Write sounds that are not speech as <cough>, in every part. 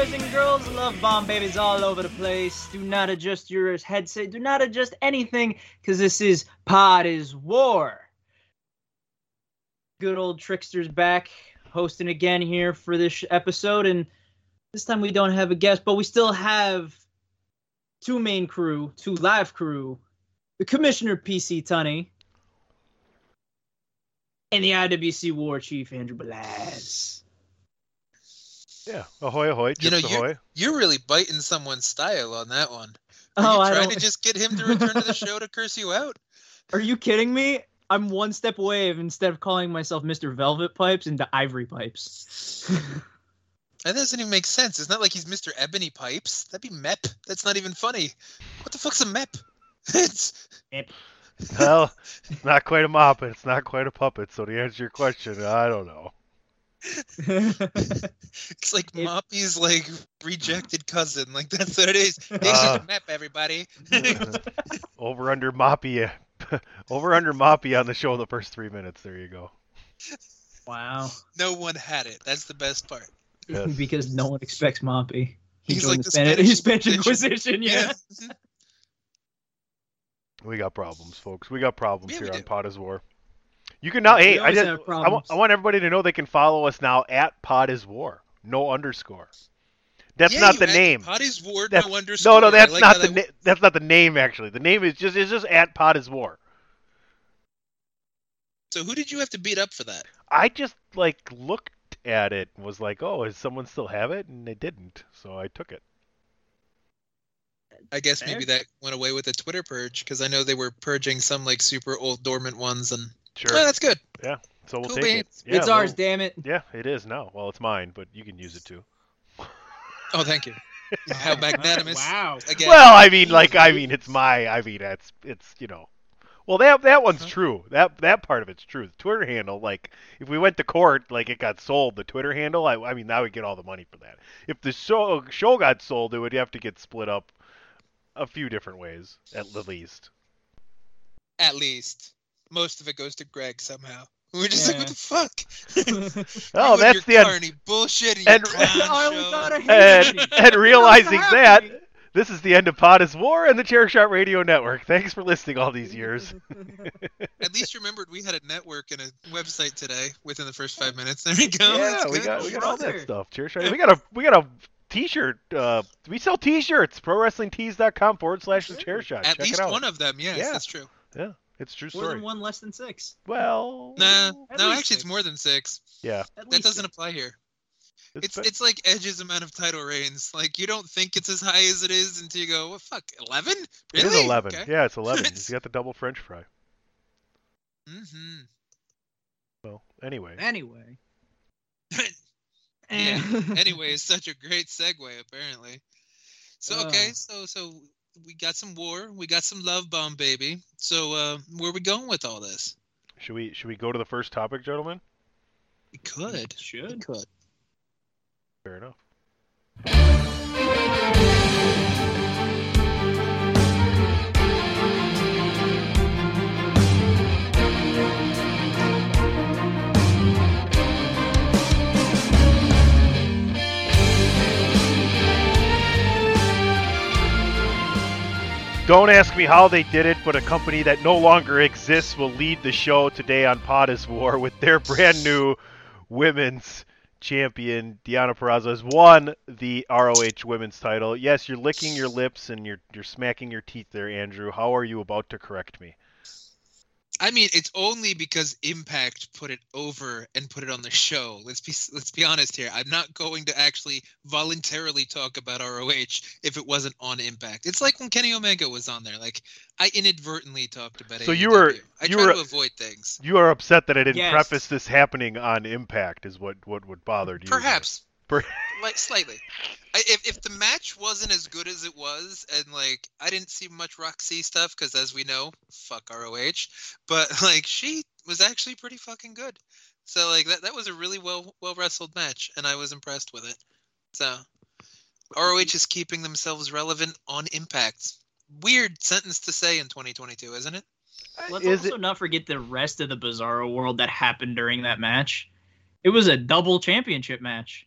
boys and girls, love bomb babies all over the place. Do not adjust your headset. Do not adjust anything, because this is Pod is War. Good old Trickster's back, hosting again here for this episode, and this time we don't have a guest, but we still have two main crew, two live crew, the Commissioner PC Tunney, and the IWC War Chief Andrew Balaz. Yeah, ahoy, ahoy, You know, chips you're, ahoy. you're really biting someone's style on that one. Are Oh, you trying don't. to just get him to return to the show to curse you out? <laughs> Are you kidding me? I'm one step away of instead of calling myself Mr. Velvet Pipes into Ivory Pipes. <laughs> That doesn't even make sense. It's not like he's Mr. Ebony Pipes. That'd be Mep. That's not even funny. What the fuck's a Mep? <laughs> It's MEP. Well, it's not quite a mop, and it's not quite a puppet. So to answer your question, I don't know. <laughs> it's like It- Moppy's like rejected cousin. Like that's what it is. Hey, Uh. Mr. Mep, everybody. <laughs> over under Moppy, <laughs> over under Moppy on the show in the first three minutes. There you go. wow. no one had it. That's the best part. Yes. because no one expects Moppy. He He's joined like the, the Spanish, Spanish Spanish Inquisition, yeah. We got problems, folks. We got problems Yeah, here on do. Pod is War. You can now. We Hey, I just have I, want, I want everybody to know they can follow us now at Pod is War. No underscore. That's Yeah, not the added name. Potty's Ward, That's- no underscore. No, no, that's like not the that na- that's not the name actually. The name is just it's just at Pod is War. So who did you have to beat up for that? I just like looked at it and was like, "Oh, does someone still have it?" And they didn't, so I took it. I guess maybe that went away with the Twitter purge because I know they were purging some like super old dormant ones, and Sure. oh, that's good. Yeah. So we'll cool take beans. it. Yeah, it's ours, well, damn it. Yeah, it is now. Well, it's mine, but you can use it too. <laughs> Oh, thank you. <laughs> How magnanimous. Wow. Again, Well, I mean, like, I mean, it's my. I mean, it's it's you know. Well, that that one's Uh-huh. true. That that part of it's true. The Twitter handle, like, if we went to court, like it got sold, the Twitter handle, I, I mean, that would get all the money for that. If the show show got sold, it would have to get split up a few different ways, at the least. at least most of it goes to Greg somehow. <laughs> We're just like, what the fuck? <laughs> Oh, that's your the end. carny bullshit and, and- your clown <laughs> I only show. thought I hated And, and realizing that, this is the end of Pod is War and the Chair Shot Radio Network. Thanks for listening all these years. At least remembered we had a network and a website today within the first five minutes. There we go. yeah, we got we got all that stuff. Chair Shot. We got a we got a T-shirt. Uh, we sell T-shirts. ProWrestlingTees.com forward slash the Chair Shot. At Check least it out. one of them, yes, Yeah. that's true. It's a true More than one, less than six. Well, Nah, no, least actually, it's more than six. yeah. At That doesn't six. apply here. It's been- it's like Edge's amount of title reigns. Like you don't think it's as high as it is until you go, what fuck, eleven? it Really? is 11. Okay. Yeah, it's 11. It's- <laughs> He's got the double French fry. Mm-hmm. Well, anyway. Anyway. <laughs> Yeah. <laughs> anyway, it's such a great segue apparently. So okay, Uh. so so we got some war, we got some love bomb, baby. So uh, where are we going with all this? Should we should we go to the first topic, gentlemen? We could. We Should. could. Fair enough. Don't ask me how they did it, but a company that no longer exists will lead the show today on Pod is War with their brand new women's champion. Deonna Purrazzo has won the ROH women's title. Yes, you're licking your lips and you're you're smacking your teeth there, Andrew. How are you about to correct me? I mean, it's only because Impact put it over and put it on the show. Let's be let's be honest here. I'm not going to actually voluntarily talk about ROH if it wasn't on Impact. It's like when Kenny Omega was on there. Like I inadvertently talked about it. So you were- I you try were- to avoid things. You are upset that I didn't Yes. preface this happening on Impact, is what what would bother you? Perhaps. Per- <laughs> like slightly. I, if if the match wasn't as good as it was, and like I didn't see much Roxy stuff because as we know, fuck ROH, but <laughs> like she was actually pretty fucking good. So like that that was a really well well wrestled match, and I was impressed with it. So ROH is keeping themselves relevant on Impact. Weird sentence to say in 2022, isn't it? Let's Is also it- not forget the rest of the Bizarro world that happened during that match. It was a double championship match.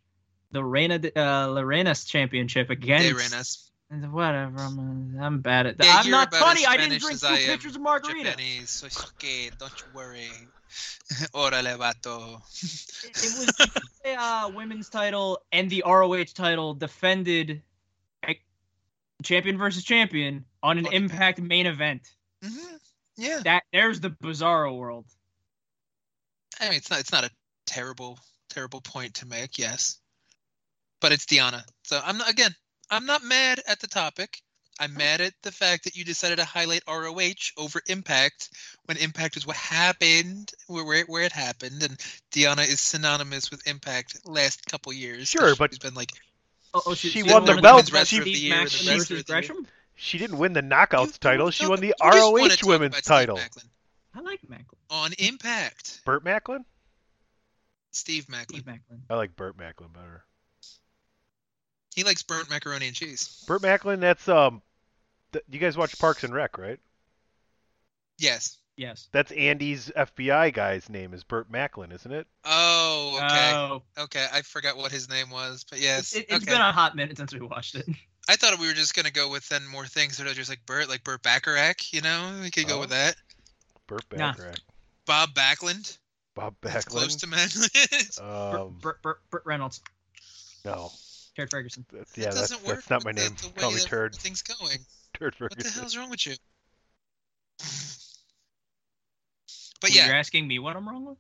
The Reina, uh, Lorena's championship against. Whatever. I'm, I'm bad at that. Yeah, I'm not funny. I didn't drink two I pitchers of margarita. Japanese, so it's okay. Don't you worry. <laughs> Órale, vato. It, it was the uh, <laughs> women's title and the ROH title defended champion versus champion on an Okay. Impact main event. hmm Yeah. That there's the Bizarro world. I mean, it's not it's not a terrible terrible point to make, yes, but it's Deonna. So I'm not again. I'm not mad at the topic. I'm mad at the fact that you decided to highlight ROH over Impact when Impact is what happened, where where, where it happened, and Deonna is synonymous with Impact last couple years. Sure, but- she's been like Oh, oh, She she's won one the of belt, women's but wrestlers, she- Steve the year, Max the versus wrestler the year. Gresham. She didn't win the knockouts You- title. She won the you just wanna ROH women's title. I like Macklin. on Impact. Burt Macklin? Steve Maclin. Steve Maclin. I like Burt Macklin better. He likes burnt macaroni and cheese. Burt Macklin, that's um, th- you guys watch Parks and Rec, right? Yes. Yes. That's Andy's FBI guy's name is Burt Macklin, isn't it? Oh, okay. Oh, Okay, I forgot what his name was, but yes. it, has okay. been a hot minute since we watched it. <laughs> I thought we were just gonna go with then more things that are just like Burt, like Burt Bacharach, you know? We could go Oh. with that. Burt Nah. Bob Backlund. Bob That's close to Macklin. Um, Burt, Burt, Burt Reynolds, no. Terry Ferguson. That's, That yeah, that's, doesn't work that's not my with the- name. the way Call me Turd. Things going. <laughs> Turd Ferguson. What the Ferguson. hell's wrong with you? <sighs> But yeah. You're asking me what I'm wrong with?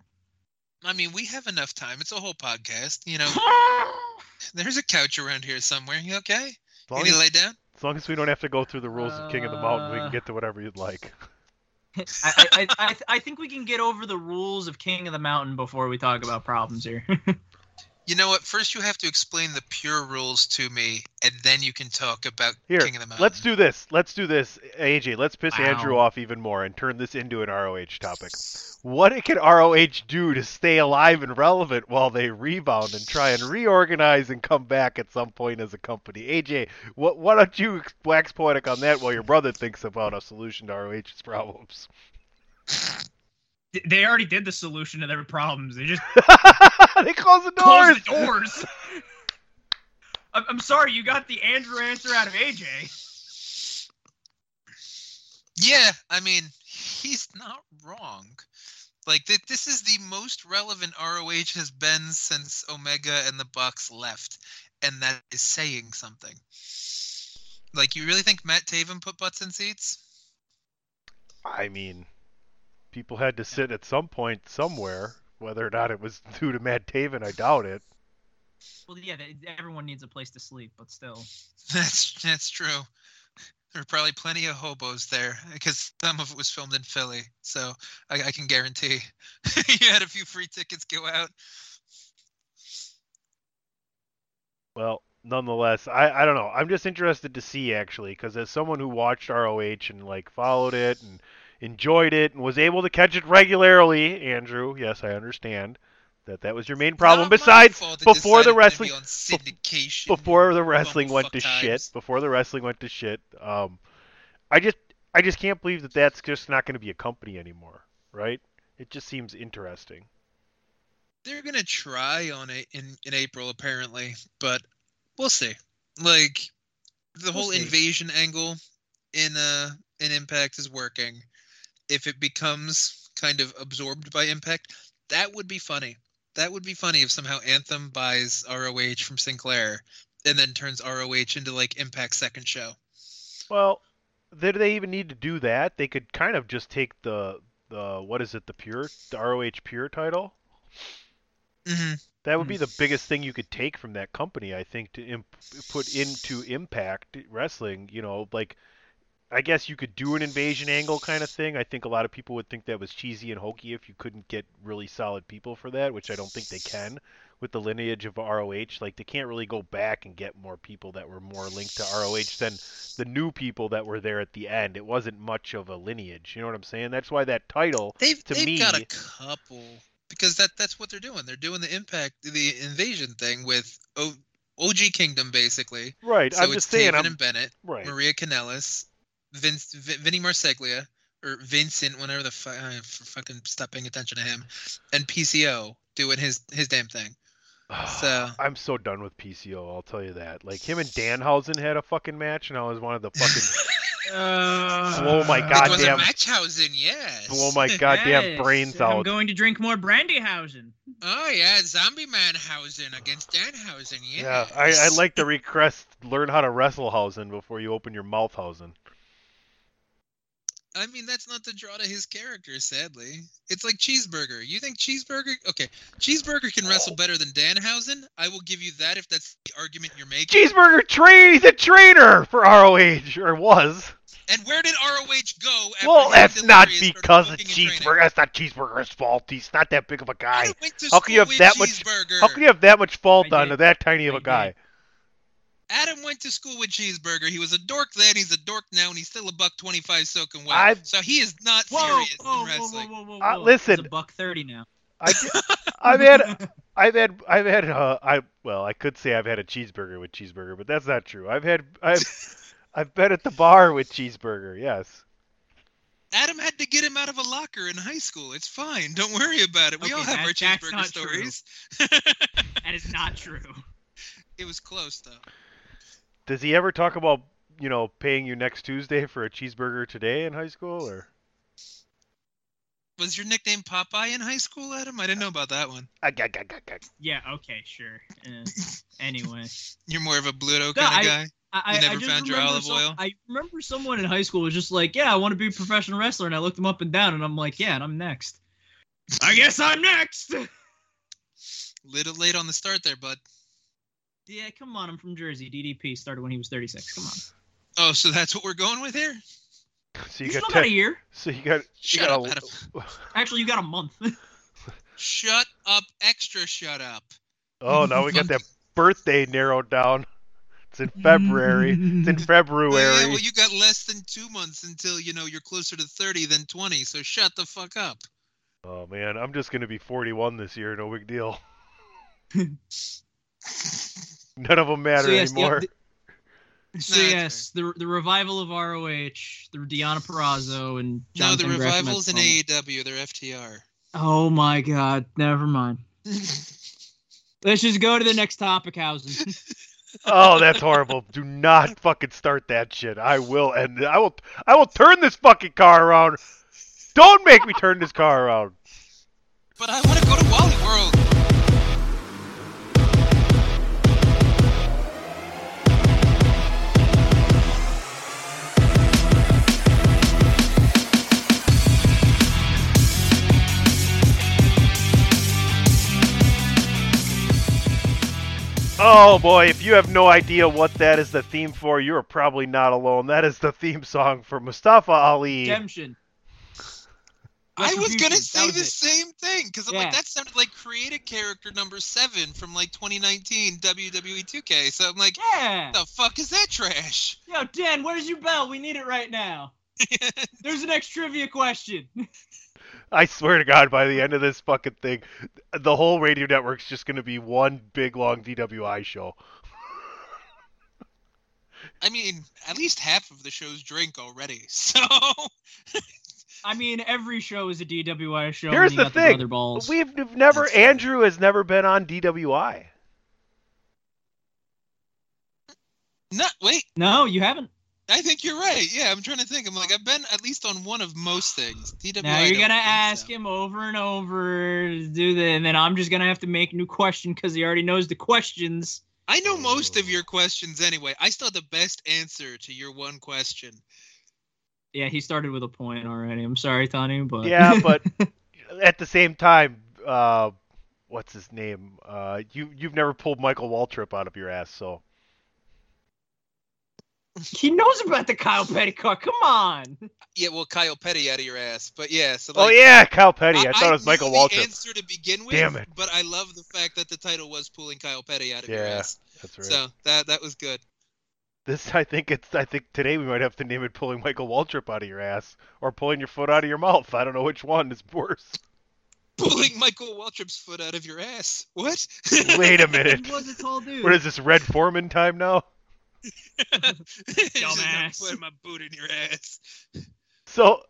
I mean, we have enough time. It's a whole podcast. You know, <laughs> there's a couch around here somewhere. You okay? As You need to lay down? as long as we don't have to go through the rules of King of the Mountain, we Uh, can get to whatever you'd like. <laughs> I, I, I, I, I think we can get over the rules of King of the Mountain before we talk about problems here. You know what? First, you have to explain the pure rules to me, and then you can talk about Here, King of the Mountain. let's do this. Let's do this. AJ, let's piss Wow. Andrew off even more and turn this into an ROH topic. What can ROH do to stay alive and relevant while they rebound and try and reorganize and come back at some point as a company? AJ, what, why don't you wax poetic on that while your brother thinks about a solution to ROH's problems? <laughs> they already did the solution to their problems. They just <laughs> they close the doors. <laughs> closed the doors. <laughs> I'm, I'm sorry, you got the Andrew answer out of AJ. Yeah, I mean, he's not wrong. Like th- this is the most relevant ROH has been since Omega and the Bucks left, and that is saying something. Like, you really think Matt Taven put butts in seats? I mean, people had to sit at some point somewhere. Whether or not it was <laughs> due to Matt Taven, I doubt it. Well, yeah, they, everyone needs a place to sleep, but still. That's that's true. There are probably plenty of hobos there because some of it was filmed in Philly, so I, I can guarantee <laughs> you had a few free tickets go out. Well, nonetheless, I, I don't know. I'm just interested to see actually, because as someone who watched ROH and like followed it and enjoyed it and was able to catch it regularly, Andrew, yes, I understand that that was your main problem. Besides, before the wrestling, be before the wrestling went to bumblefuck shit, before the wrestling went to shit, um, I just I just can't believe that that's just not going to be a company anymore, right? It just seems interesting. They're gonna try on it in in April apparently, but we'll see. Like the We'll whole see. invasion angle in uh in Impact is working. If it becomes kind of absorbed by Impact, that would be funny. That would be funny if somehow Anthem buys ROH from Sinclair and then turns ROH into like Impact's second show. Well, did they even need to do that? They could kind of just take the the what is it, the pure the ROH pure title. hmm That would be Hmm. the biggest thing you could take from that company, I think, to imp- put into Impact Wrestling. You know, like I guess you could do an invasion angle kind of thing. I think a lot of people would think that was cheesy and hokey if you couldn't get really solid people for that, which I don't think they can with the lineage of ROH. Like they can't really go back and get more people that were more linked to ROH than the new people that were there at the end. It wasn't much of a lineage. You know what I'm saying? That's why that title They've To they've me- got a couple because that that's what they're doing. They're doing the impact the invasion thing with o, OG Kingdom basically. Right. So I'm it's just saying Taven I'm and Bennett, right. Maria Kanellis, Vince V- Vinny Marseglia or Vincent, whenever the fu- I f- fucking stop paying attention to him, and PCO doing his his damn thing. <sighs> So- I'm so done with PCO. I'll tell you that. Like him and Danhausen had a fucking match, and I was one of the <laughs> fucking Uh, Blow my it was a goddamn- Matchhausen, yes. blow my goddamn yes, brains out. I'm going to drink more Brandyhausen. Oh yeah, Zombie Manhausen against Danhausen, yes. Yeah, I, I like the request. Learn how to wrestle Hausen before you open your mouth Hausen. I mean, that's not the draw to his character, sadly. It's like Cheeseburger. You think Cheeseburger? Okay, Cheeseburger can wrestle better than Danhausen. I will give you that if that's the argument you're making. Cheeseburger train. He's a trainer for ROH, or was. And where did ROH go? After Well, his that's not delivery and started because of booking training? Cheeseburger. That's not Cheeseburger's fault. He's not that big of a guy. Adam went to How can you have that much- How can you have that much fault I on that tiny of a guy? Did. Adam went to school with Cheeseburger. He was a dork then. He's a dork now, and he's still a buck twenty-five soaking wet. I've- So he is not Whoa, serious whoa, in whoa, wrestling. whoa, whoa, whoa, Uh, listen. It's a buck thirty now. I, <laughs> I've had, I've had, I've had, uh, I well, I could say I've had a cheeseburger with cheeseburger, but that's not true. I've had, I've, <laughs> I've been at the bar with cheeseburger. Yes. Adam had to get him out of a locker in high school. It's fine. Don't worry about it. We Okay, all have that- our cheeseburger stories. <laughs> That is not true. it was close though. Does he ever talk about, you know, paying you next Tuesday for a cheeseburger today in high school, or? Was your nickname Popeye in high school, Adam? I didn't know about that one. Ah. Yeah. Okay. Sure. Eh, anyway, <laughs> You're more of a Bluto No, kind of I- guy. I, You never I just found your remember olive some- oil? I remember someone in high school was just like, "Yeah, I want to be a professional wrestler," and I looked him up and down, and I'm like, "Yeah, and I'm next." <laughs> I guess I'm next. <laughs> Little late on the start there, bud. Yeah, come on, I'm from Jersey. DDP started when he was 36. Come on. Oh, so that's what we're going with here? So You, you still got got a year. So you got, you Shut got up, a, Adam. <laughs> Actually, you got a month. <laughs> Shut up, extra shut up. Oh, now we got that birthday narrowed down. It's in February. It's in <laughs> February. Yeah, well, you got less than two months until you know you're closer to 30 than 20. So shut the fuck up. Oh man, I'm just gonna be 41 this year. No big deal. None of them matter so yes, anymore. the- so Nah, that's yes, the the revival of ROH, the Deonna Purrazzo and no, the Gresham revivals in at the AEW. They're FTR. Oh my God! Never mind. <laughs> Let's just go to the next topic, Hausen. <laughs> oh, that's horrible. Do not fucking start that shit. I will end. it. I will. I will turn this fucking car around. Don't make me turn this car around. but I want to go to Wally World. Oh boy, if you have no idea what that is the theme for, you are probably not alone. That is the theme song for Mustafa Ali. Redemption. I was gonna say was the it. same thing because I'm Yeah. like that sounded like create a character number seven from like 2019 WWE 2K. So I'm like, Yeah. the fuck is that trash? Yo, Dan, where's your bell? We need it right now. <laughs> There's the next trivia question. I swear to God, by the end of this fucking thing, the whole radio network's just going to be one big long DWI show. I mean, at least half of the shows drink already. <laughs> So I mean, every show is a DWI show. Here's the thing: brother balls. we've we've never That's true. Andrew has never been on DWI. no, wait. No, you haven't. I think you're right. Yeah, I'm trying to think. I'm like, I've been at least on one of most things. DWI. Now you're gonna ask so. him over and over to do that, and then I'm just gonna have to make a new question because he already knows the questions. I know most of your questions anyway. I still have the best answer to your one question. Yeah, he started with a point already. I'm sorry, Tony, but Yeah, <laughs> but at the same time, uh, what's his name? Uh, you you've never pulled Michael Waltrip out of your ass, so <laughs> he knows about the Kyle Petty car. Come on. Yeah, well, Kyle Petty out of your ass, but yeah. So oh yeah, Kyle Petty. I, thought it was knew Michael the Waltrip. answer to begin with. Damn it. But I love the fact that the title was pulling Kyle Petty out of your ass. That's right. So that that was good. This I think it's I think today we might have to name it pulling Michael Waltrip out of your ass or pulling your foot out of your mouth. I don't know which one is worse. <laughs> Pulling Michael Waltrip's foot out of your ass. What? Wait a <laughs> minute. He was a tall dude. What is this Red Foreman time now? <laughs> Dumbass. Put my boot in your ass. So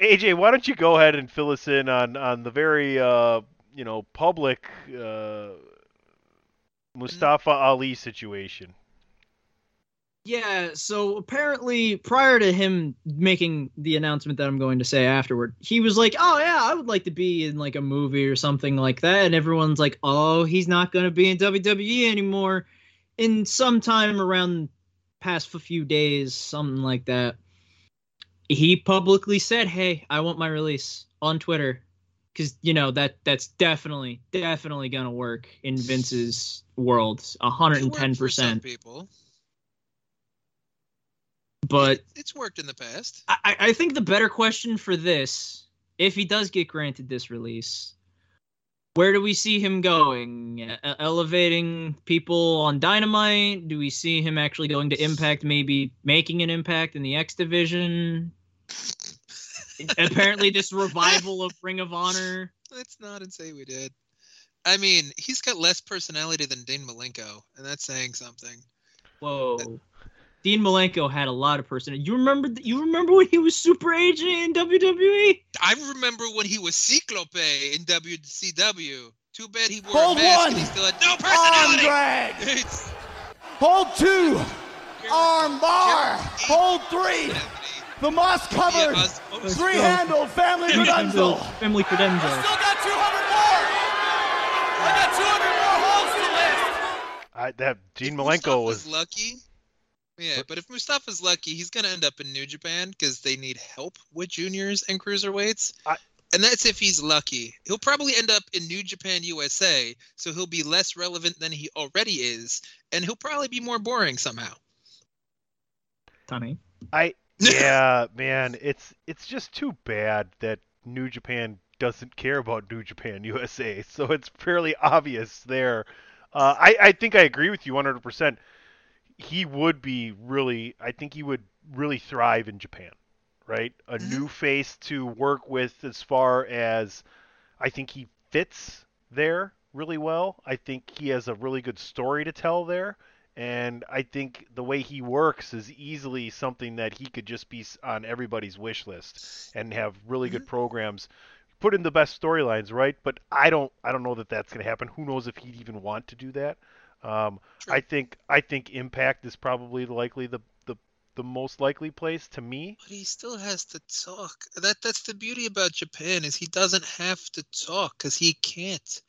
AJ, why don't you go ahead and fill us in on on the very uh, you know public uh, Mustafa Ali situation? Yeah, so apparently prior to him making the announcement that I'm going to say afterward, he was like, "Oh yeah, I would like to be in like a movie or something like that." And everyone's like, "Oh, he's not going to be in WWE anymore." In some time around past few days, something like that, he publicly said, "Hey, I want my release on Twitter." Cuz you know that that's definitely definitely going to work in Vince's world, It worked for some 110%. people. But It- it's worked in the past. I, I think the better question for this, if he does get granted this release, where do we see him going? Elevating people on Dynamite? Do we see him actually going to Impact, maybe making an impact in the X Division? Apparently, this <laughs> revival of Ring of Honor. Let's not and say we did. I mean, he's got less personality than Dean Malenko, and that's saying something. Whoa. Dean Malenko had a lot of personality. You remember? You remember when he was Super Agent in? WWE? I remember when he was Cyclope in WCW. Too bad he wore Hold a mask one. and he still had no Arm personality. drag. It's <laughs> Hold two. Jeremy- Arm bar. Hold three. The moss covered. I was- oh, Three handle family credential. Family Credenzo. Still got 200 more. I got 200 more holes to lift. I, that Gene if Malenko Mustafa's was lucky. Yeah, but if Mustafa's lucky, he's gonna end up in New Japan because they need help with juniors and cruiserweights. I- and that's if he's lucky. He'll probably end up in New Japan USA, so he'll be less relevant than he already is, and he'll probably be more boring somehow. Tony. I <laughs> yeah, man, it's it's just too bad that New Japan doesn't care about New Japan <laughs> USA. So it's fairly obvious there. Uh, I I think I agree with you 100%. He would be really I think he would really thrive in Japan, right? A Mhm. new face to work with as far as I think he fits there really well. I think he has a really good story to tell there and I think the way he works is easily something that he could just be on everybody's wish list and have really good programs put in the best storylines right but i don't i don't know that that's going to happen who knows if he'd even want to do that um, i think i think impact is probably likely the, the the most likely place to me But he still has to talk. That that's the beauty about Japan is he doesn't have to talk because he can't.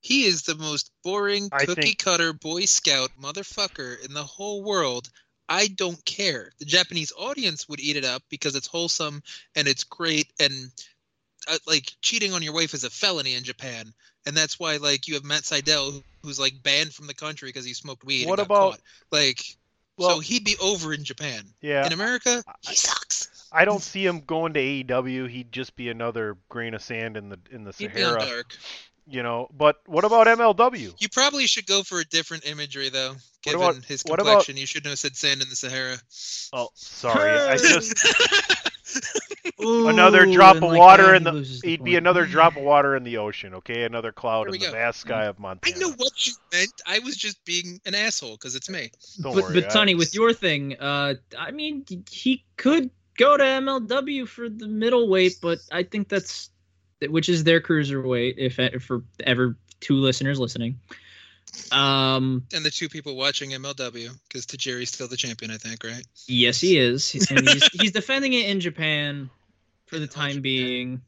He is the most boring cookie think- cutter Boy Scout motherfucker in the whole world. I don't care. The Japanese audience would eat it up because it's wholesome and it's great and uh, like cheating on your wife is a felony in Japan, and that's why like you have Matt Sydal who's like banned from the country because he smoked weed. What about- caught. like? Well, so he'd be over in Japan. yeah, In America, I- he sucks. I don't see him going to AEW. He'd just be another grain of sand in the in the He'd be Sahara, dark. you know. But what about MLW? You probably should go for a different imagery though. Given about- his what about- complexion, you shouldn't have said sand in the Sahara. Oh, sorry, I just <laughs> <laughs> Ooh, another drop of like water that, in the. loses the He'd be point. another drop of water in the ocean. Okay, another cloud in we the go. vast sky of Montana. I know what you meant. I was just being an asshole because it's me. Don't but worry. but I- Tony, with your thing, uh, I mean, he could go to MLW for the middleweight, but I think that's which is their cruiserweight. If if for ever two listeners listening, um, And the two people watching MLW, because Tajiri's still the champion, I think, right? yes, he is, and he's <laughs> he's defending it in Japan for the time being.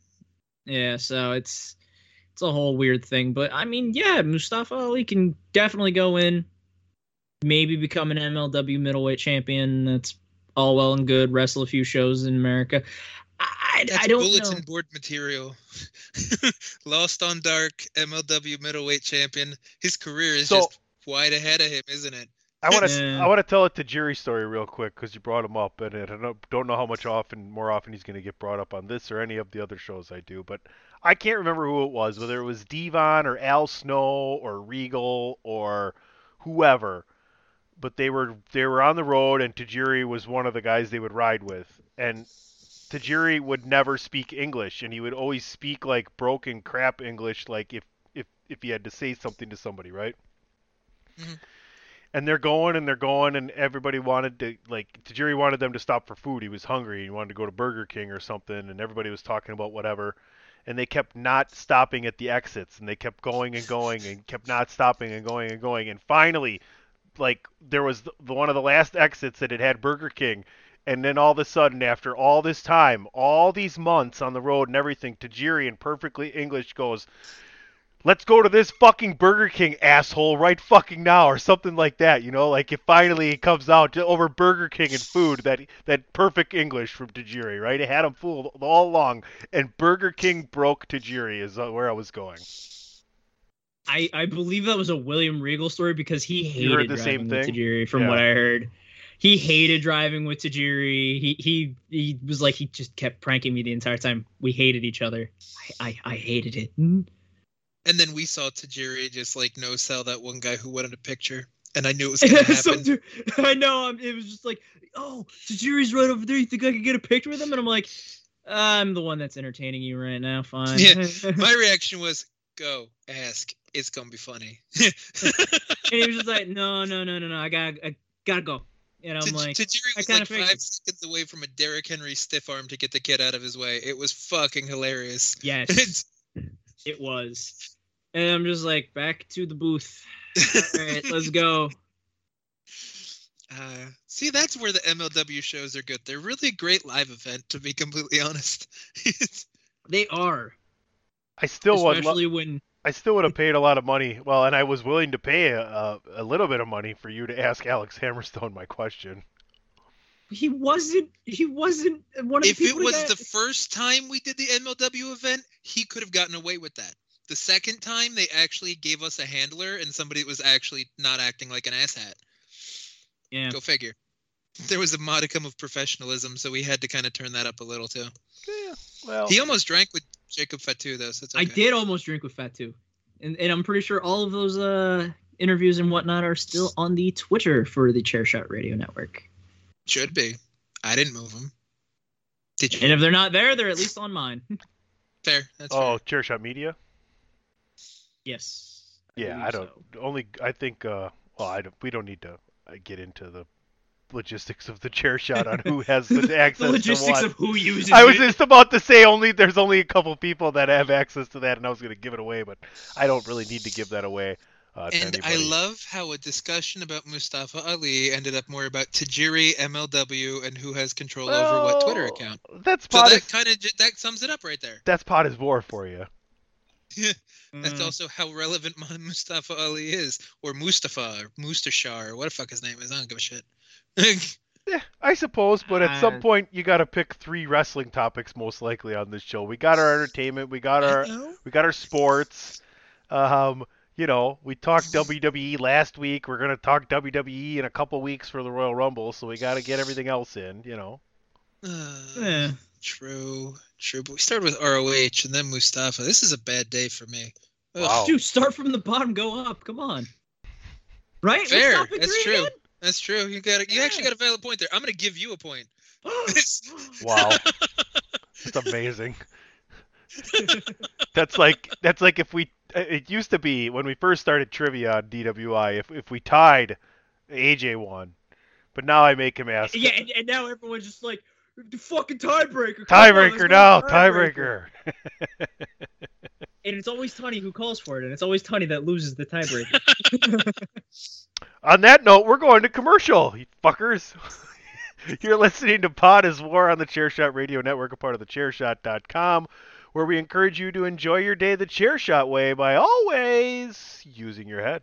Yeah, so it's it's a whole weird thing, but I mean, yeah, Mustafa Ali can definitely go in, maybe become an MLW middleweight champion. That's all well and good. Wrestle a few shows in America. I, That's I don't bulletin know. board material. <laughs> Lost on Dark, MLW middleweight champion. His career is So- just wide ahead of him, isn't it? I want to Yeah. I want to tell a Tajiri story real quick because you brought him up, and I don't know, don't know how much often more often he's going to get brought up on this or any of the other shows I do. But I can't remember who it was, whether it was Devon or Al Snow or Regal or whoever. But they were they were on the road, and Tajiri was one of the guys they would ride with, and Tajiri would never speak English, and he would always speak like broken crap English, like if if if he had to say something to somebody, right? Mhm. And they're going and they're going, and everybody wanted to like Tajiri wanted them to stop for food. He was hungry. He wanted to go to Burger King or something, and everybody was talking about whatever. And they kept not stopping at the exits, and they kept going and going, and kept not stopping and going and going. And finally, like there was the, the one of the last exits that it had Burger King, and then all of a sudden, after all this time, all these months on the road and everything, Tajiri in perfectly English goes, "Let's go to this fucking Burger King, asshole, right fucking now," or something like that. You know, like it finally comes out to, over Burger King and food that that perfect English from Tajiri, right? It had him fooled all along, and Burger King broke Tajiri is uh, where I was going. I, I believe that was a William Regal story because he hated the same thing? Tajiri. From Yeah. what I heard, he hated driving with Tajiri. He he he was like he just kept pranking me the entire time. We hated each other. I I, I hated it. And then we saw Tajiri just like no sell that one guy who wanted a picture, and I knew it was <laughs> gonna Some happen. dude- I know. um, It was just like, oh, Tajiri's right over there. You think I could get a picture with him? And I'm like, I'm the one that's entertaining you right now. Fine. Yeah, <laughs> My reaction was, "Go ask. It's gonna be funny." <laughs> and he was just like, no, no, no, no, no. I got, I gotta go. And I'm Taj- like, Tajiri was kinda like five seconds away from a Derrick Henry stiff arm to get the kid out of his way. It was fucking hilarious. yes, it was. And I'm just like, back to the booth. <laughs> All right, let's go. Uh, see, that's where the MLW shows are good. They're really a great live event, to be completely <laughs> honest. They are, I still would. Lo- especially when I still would have paid a lot of money. Well, and I was willing to pay a, a, a little bit of money for you to ask Alex Hammerstone my question. he wasn't. He wasn't one of the if it was that- the first time we did the MLW event, he could have gotten away with that. The second time, they actually gave us a handler and somebody that was actually not acting like an asshat. yeah. Go figure. There was a modicum of professionalism, so we had to kind of turn that up a little too. Yeah, well, He almost drank with Jacob Fatu though, so it's okay. I did almost drink with Fatu, and and I'm pretty sure all of those uh interviews and whatnot are still on the Twitter for the Chairshot Radio Network. Should be. I didn't move them. Did you? And if they're not there, they're at least on mine. <laughs> Fair. That's oh, fair. Chairshot Media. Yes. Yeah, I don't. so. Only I think. Uh, well, I don't, we don't need to uh, get into the logistics of the chair shot on who <laughs> has the access The logistics to of who uses I was it. just about to say only there's only a couple people that have access to that, and I was going to give it away, but I don't really need to give that away. Uh, And I love how a discussion about Mustafa Ali ended up more about Tajiri, MLW, and who has control over what Twitter account. That's So pot. that is, kind of that sums it up right there. that's pot is war for you. <laughs> That's Mm. also how relevant <laughs> my Mustafa Ali is, or Mustafa, or Mustashar, or what the fuck his name is. I don't give a shit. <laughs> Yeah, I suppose, but at some Uh, point you got to pick three wrestling topics most likely on this show. We got our entertainment, we got our we got our sports. Um, you know, we talked WWE last week. We're gonna talk WWE in a couple weeks for the Royal Rumble, so we got to get everything else in. You know. Uh, Yeah. True, true. But we started with ROH and then Mustafa. This is a bad day for me. Ugh. Wow. Dude, start from the bottom, go up. Come on. Right? Fair. Let's stop at That's three true. That's true. You got you actually got a valid point there. I'm gonna give you a point. <gasps> <laughs> Wow. It's amazing. that's like that's like if we it used to be when we first started trivia on DWI if if we tied AJ won. But now I make him ask yeah, and, and now everyone's just like, the fucking tiebreaker. come on, let's tiebreaker go now, tiebreaker." tiebreaker. <laughs> And it's always Tony who calls for it, and it's always Tony that loses the tiebreaker. <laughs> On that note, we're going to commercial, you fuckers. <laughs> You're listening to Pod is War on the Chairshot Radio Network, a part of the Chairshot.com, where we encourage you to enjoy your day the Chairshot way by always using your head.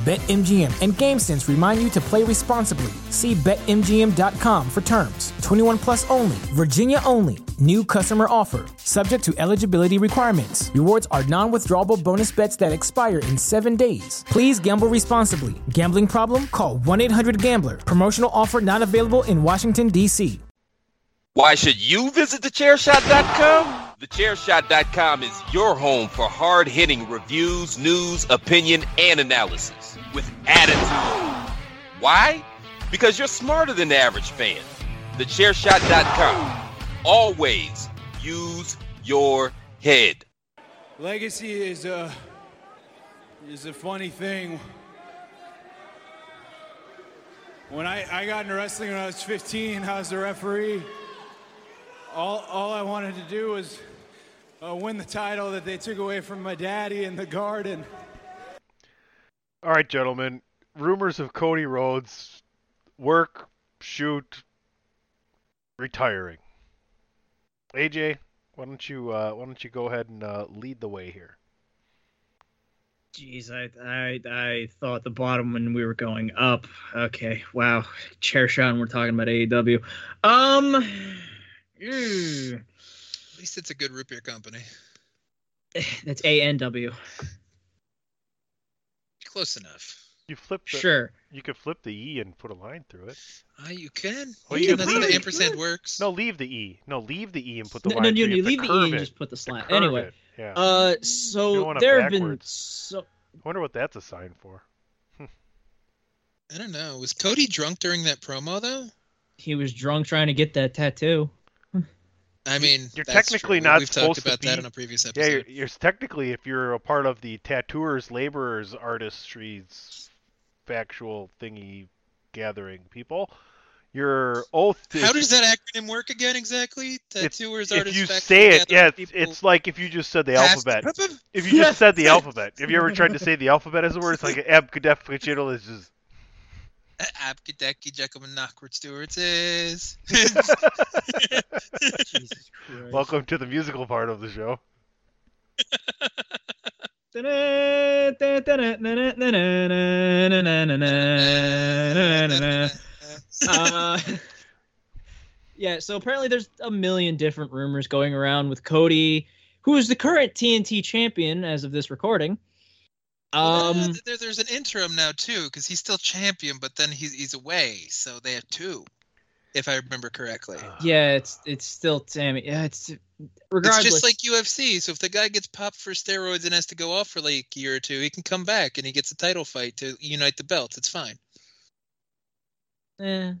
BetMGM and GameSense remind you to play responsibly. See BetMGM.com for terms. 21 plus only, Virginia only. New customer offer. Subject to eligibility requirements. Rewards are non withdrawable bonus bets that expire in seven days. Please gamble responsibly. Gambling problem? Call 1 800 Gambler. Promotional offer not available in Washington, D.C. Why should you visit thechairshot.com? Thechairshot.com is your home for hard hitting reviews, news, opinion, and analysis with attitude. Why? Because you're smarter than the average fan. Thechairshot.com. Always use your head. Legacy is a is a funny thing. When I, I got into wrestling when I was 15, I was a referee. All, all I wanted to do was uh, win the title that they took away from my daddy in the garden. All right, gentlemen. Rumors of Cody Rhodes work, shoot, retiring. AJ, why don't you uh, why don't you go ahead and uh, lead the way here? Jeez, I, I I thought the bottom when we were going up. Okay, wow, chair shot, and we're talking about AEW. Um, mm, At least it's a good root beer company. <laughs> that's ANW. Close enough. You flip the, Sure. You could flip the E and put a line through it. Ah, you can. Well, You you can. That's how the it. ampersand works. No, leave the E. No, leave the E and put the No, line no, through. you, You you have to leave the E and it. just put the slant. Curve Anyway, it. Yeah. uh, so don't want it there have been so I wonder what that's a sign for. <laughs> I don't know. Was Cody drunk during that promo though? he was drunk trying to get that tattoo. I mean, You're technically true. not We've supposed talked to about that in a previous Yeah, episode. you're, you're technically if you're a part of the tattooers, laborers, artistry's factual thingy gathering people, your oath is How does that acronym work again exactly? Tattooers, if artists, you say it, yeah, it's, it's like if you just said the alphabet. If you just said the alphabet, have you ever tried to say the alphabet as a word? It's like abcadefricitl is just. Abkadeki Jekyll and Knockwood Stewart's is. <laughs> <laughs> Jesus Welcome to the musical part of the show. uh, yeah, so apparently there's a million different rumors going around with Cody, who is the current TNT champion as of this recording. Uh, Um, there, there's an interim now too, because he's still champion, but then he's he's away, so they have two, if I remember correctly. yeah, it's it's still Sammy. Yeah, it's regardless. It's just like UFC. So if the guy gets popped for steroids and has to go off for like a year or two, he can come back and he gets a title fight to unite the belts. It's fine. eh,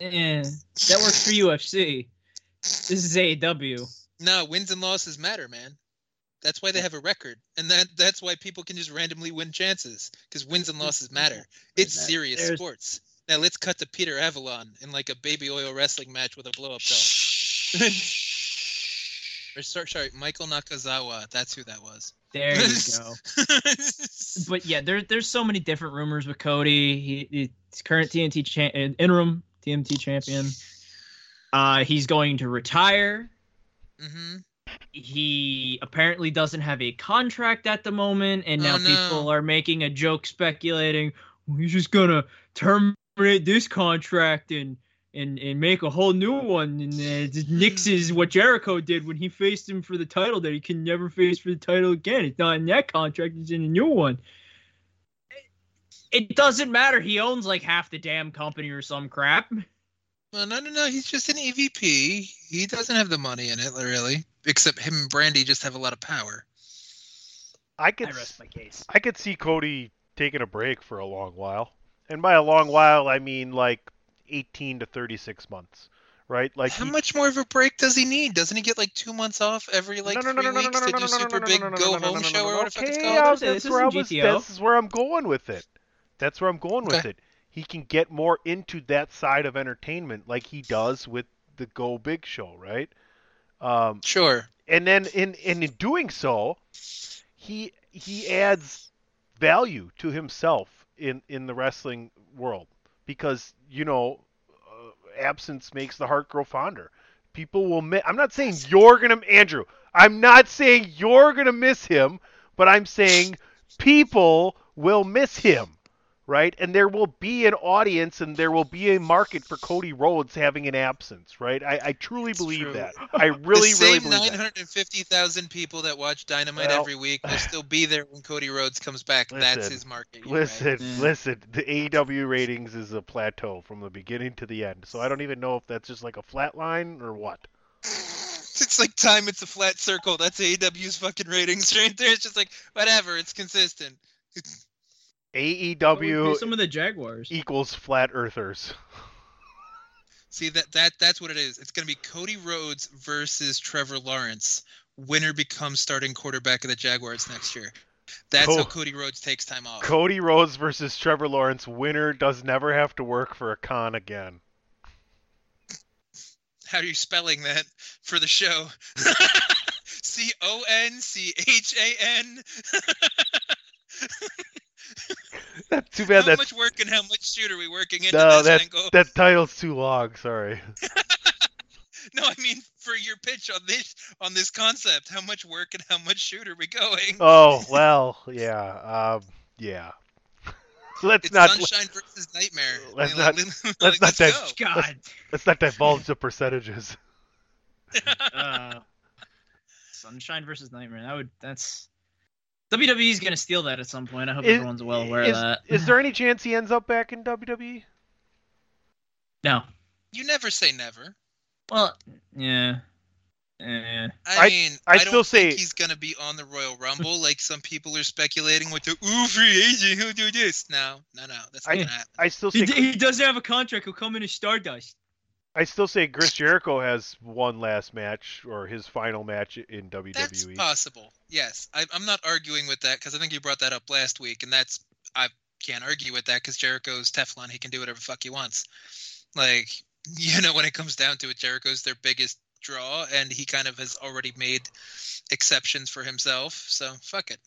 eh, that works for UFC. This is AEW. <laughs> No, wins and losses matter, man. That's why they have a record, and that that's why people can just randomly win chances because wins and losses matter. It's serious there's- sports. Now let's cut to Peter Avalon in like a baby oil wrestling match with a blow up doll. <laughs> or sorry, sorry, Michael Nakazawa. That's who that was. There you <laughs> go. But yeah, there, there's so many different rumors with Cody. He, he's current TNT cha- interim TMT champion. <sighs> Uh, he's going to retire. hmm He apparently doesn't have a contract at the moment, and now Oh, no. people are making a joke speculating well, he's just gonna terminate this contract and and and make a whole new one. And uh, <sighs> nixes what Jericho did when he faced him for the title that he can never face for the title again. It's not in that contract; it's in a new one. It doesn't matter. He owns like half the damn company or some crap. Well, no, no, no. He's just an EVP. He doesn't have the money in it, really. Except him and Brandi just have a lot of power. I I could rest my case. I could see Cody taking a break for a long while. And by a long while, I mean like 18 to 36 months, right? Like How he- much more of a break does he need? Doesn't he get like two months off every like no, no, no, three no, no, weeks to do no, no, super big no, no, go no, no, home no, no, show or no. whatever the fuck it's called? yeah, This that's is where I some was. GTO. This is where I'm going with it. That's where I'm going with it. He can get more into that side of entertainment, like he does with the Go Big show, right? Um, Sure. and then in and in doing so, he he adds value to himself in in the wrestling world because you know uh, absence makes the heart grow fonder. People will miss. I'm not saying you're gonna Andrew. I'm not saying you're gonna miss him, but I'm saying people will miss him. Right, and there will be an audience, and there will be a market for Cody Rhodes having an absence. Right, I, I truly It's believe true. that. <laughs> I really, the really same believe that. 950,000 people that watch Dynamite Well- every week will <sighs> still be there when Cody Rhodes comes back. That's his market. You're right. Listen, listen. The AEW ratings is a plateau from the beginning to the end. So I don't even know if that's just like a flat line or what. <laughs> It's like time. It's a flat circle. That's AEW's fucking ratings <laughs> right there. It's just like whatever. It's consistent. AEW some of the Jaguars. equals flat earthers. See that that that's what it is. It's gonna be Cody Rhodes versus Trevor Lawrence. Winner becomes starting quarterback of the Jaguars next year. That's how Cody Rhodes takes time off. Cody Rhodes versus Trevor Lawrence. Winner does never have to work for a con again. How are you spelling that for the show? <laughs> C O N C H A N. <laughs> <laughs> That's too bad. How That's much work and how much shoot are we working into no, this that angle? that title's too long. Sorry. <laughs> No, I mean for your pitch on this on this concept. How much work and how much shoot are we going? Oh <laughs> well, yeah, um, yeah. let's it's not sunshine versus nightmare. let's Like, not- like, let's not let's dive- go. God. let's not divulge the percentages. uh, Sunshine versus Nightmare. That would that's WWE's gonna steal that at some point. I hope Is- everyone's well aware is, of that. is there any chance he ends up back in? WWE? No. You never say never. Well, yeah. Yeah. I, I- mean, I'd I don't still think say- he's gonna be on the Royal Rumble like some people are speculating with the ooh free agent. He'll do this. No, no, no. That's not I- gonna happen. I still He, say he doesn't have a contract. He'll come in as Stardust. I still say Chris Jericho has one last match or his final match in WWE. That's possible. Yes, I, I'm not arguing with that because I think you brought that up last week, and that's I can't argue with that because Jericho's Teflon. He can do whatever the fuck he wants. Like <laughs> you know, when it comes down to it, Jericho's their biggest draw, and he kind of has already made exceptions for himself. So fuck it.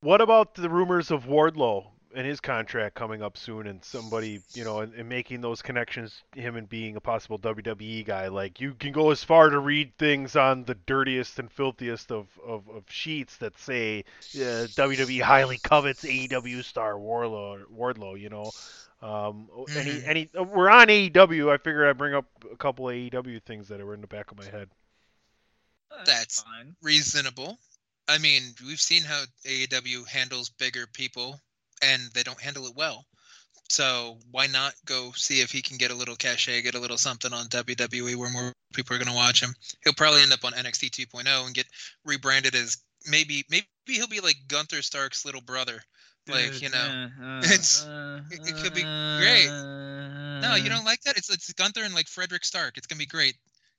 What about the rumors of Wardlow and his contract coming up soon, and somebody, you know, and, and making those connections, him and being a possible WWE guy? Like you can go as far to read things on the dirtiest and filthiest of, of, of sheets that say uh, WWE highly covets AEW star Wardlow. Wardlow, you know. Um, any Mhm. any uh, we're on AEW. I figured I'd bring up a couple of AEW things that were in the back of my head. That's- fine. Reasonable. I mean, we've seen how AEW handles bigger people, and they don't handle it well. So why not go see if he can get a little cachet, get a little something on WWE where more people are going to watch him? He'll probably end up on NXT 2.0 and get rebranded as maybe maybe he'll be like Gunther Stark's little brother. Like you know, Uh, <laughs> it's- uh, it- it could be great. no, you don't like that. It's it's Gunther and like Frederick Stark. It's gonna be great.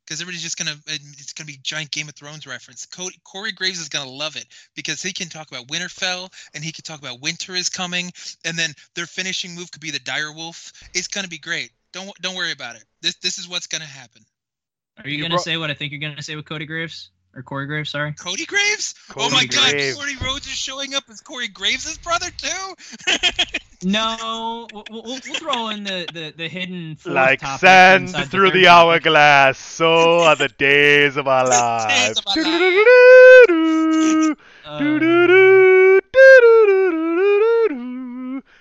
Because everybody's just gonna it's gonna be giant Game of Thrones reference. Cody, Corey Graves is gonna love it because he can talk about Winterfell and he can talk about winter is coming, and then their finishing move could be the dire wolf. It's gonna be great. Don't don't worry about it. This this is what's gonna happen. Are you, You gonna bro- say what I think you're gonna say with Cody Graves or Corey Graves? Sorry. Cody Graves? oh my Graves. God, Cody Rhodes is showing up as Corey Graves' brother too. <laughs> No, we'll, we'll, throw in the the, the hidden Like topic sand through third the hourglass, so are the <laughs> days of our lives.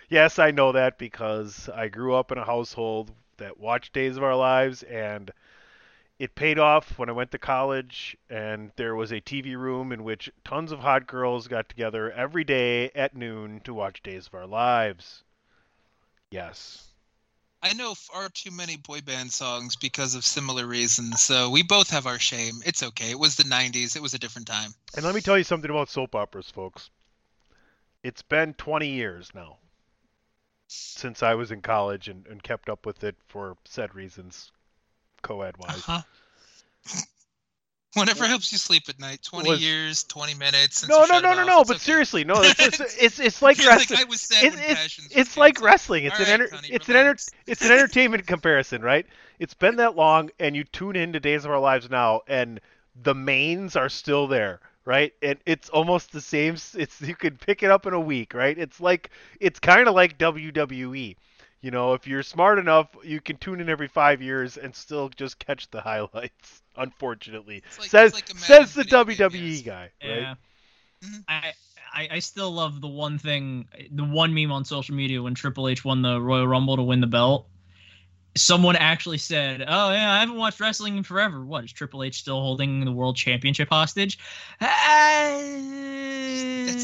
Yes, I know that because I grew up in a household that watched Days of Our Lives and it paid off when I went to college and there was a TV room in which tons of hot girls got together every day at noon to watch Days of Our Lives. Yes. I know far too many boy band songs because of similar reasons, so we both have our shame. It's okay. It was the 90s. It was a different time. And let me tell you something about soap operas, folks. It's been 20 years now since I was in college and, and kept up with it for said reasons, co-ed wise. Uh-huh. Whatever helps you sleep at night. 20 Was- years, 20 minutes. No, no, no, no, no. It's But okay. seriously, no. It's it's <laughs> it's, it's like like wrestling. I was sad It's, it's, like wrestling. It's All an right, enter, Tony, it's an enter, it's an entertainment comparison, right? It's been that long, and you tune into Days of Our Lives now, and the mains are still there, right? And it's almost the same. It's you could pick it up in a week, right? It's like it's kind of like WWE. You know, if you're smart enough, you can tune in every five years and still just catch the <laughs> highlights. Unfortunately, like- says like says the Madden game, WWE yes. guy, right? Yeah. Mhm. I, I I still love the one thing, the one meme on social media when Triple H won the Royal Rumble to win the belt. Someone actually said, "Oh yeah, I haven't watched wrestling in forever. What is Triple H still holding the World Championship hostage?" That's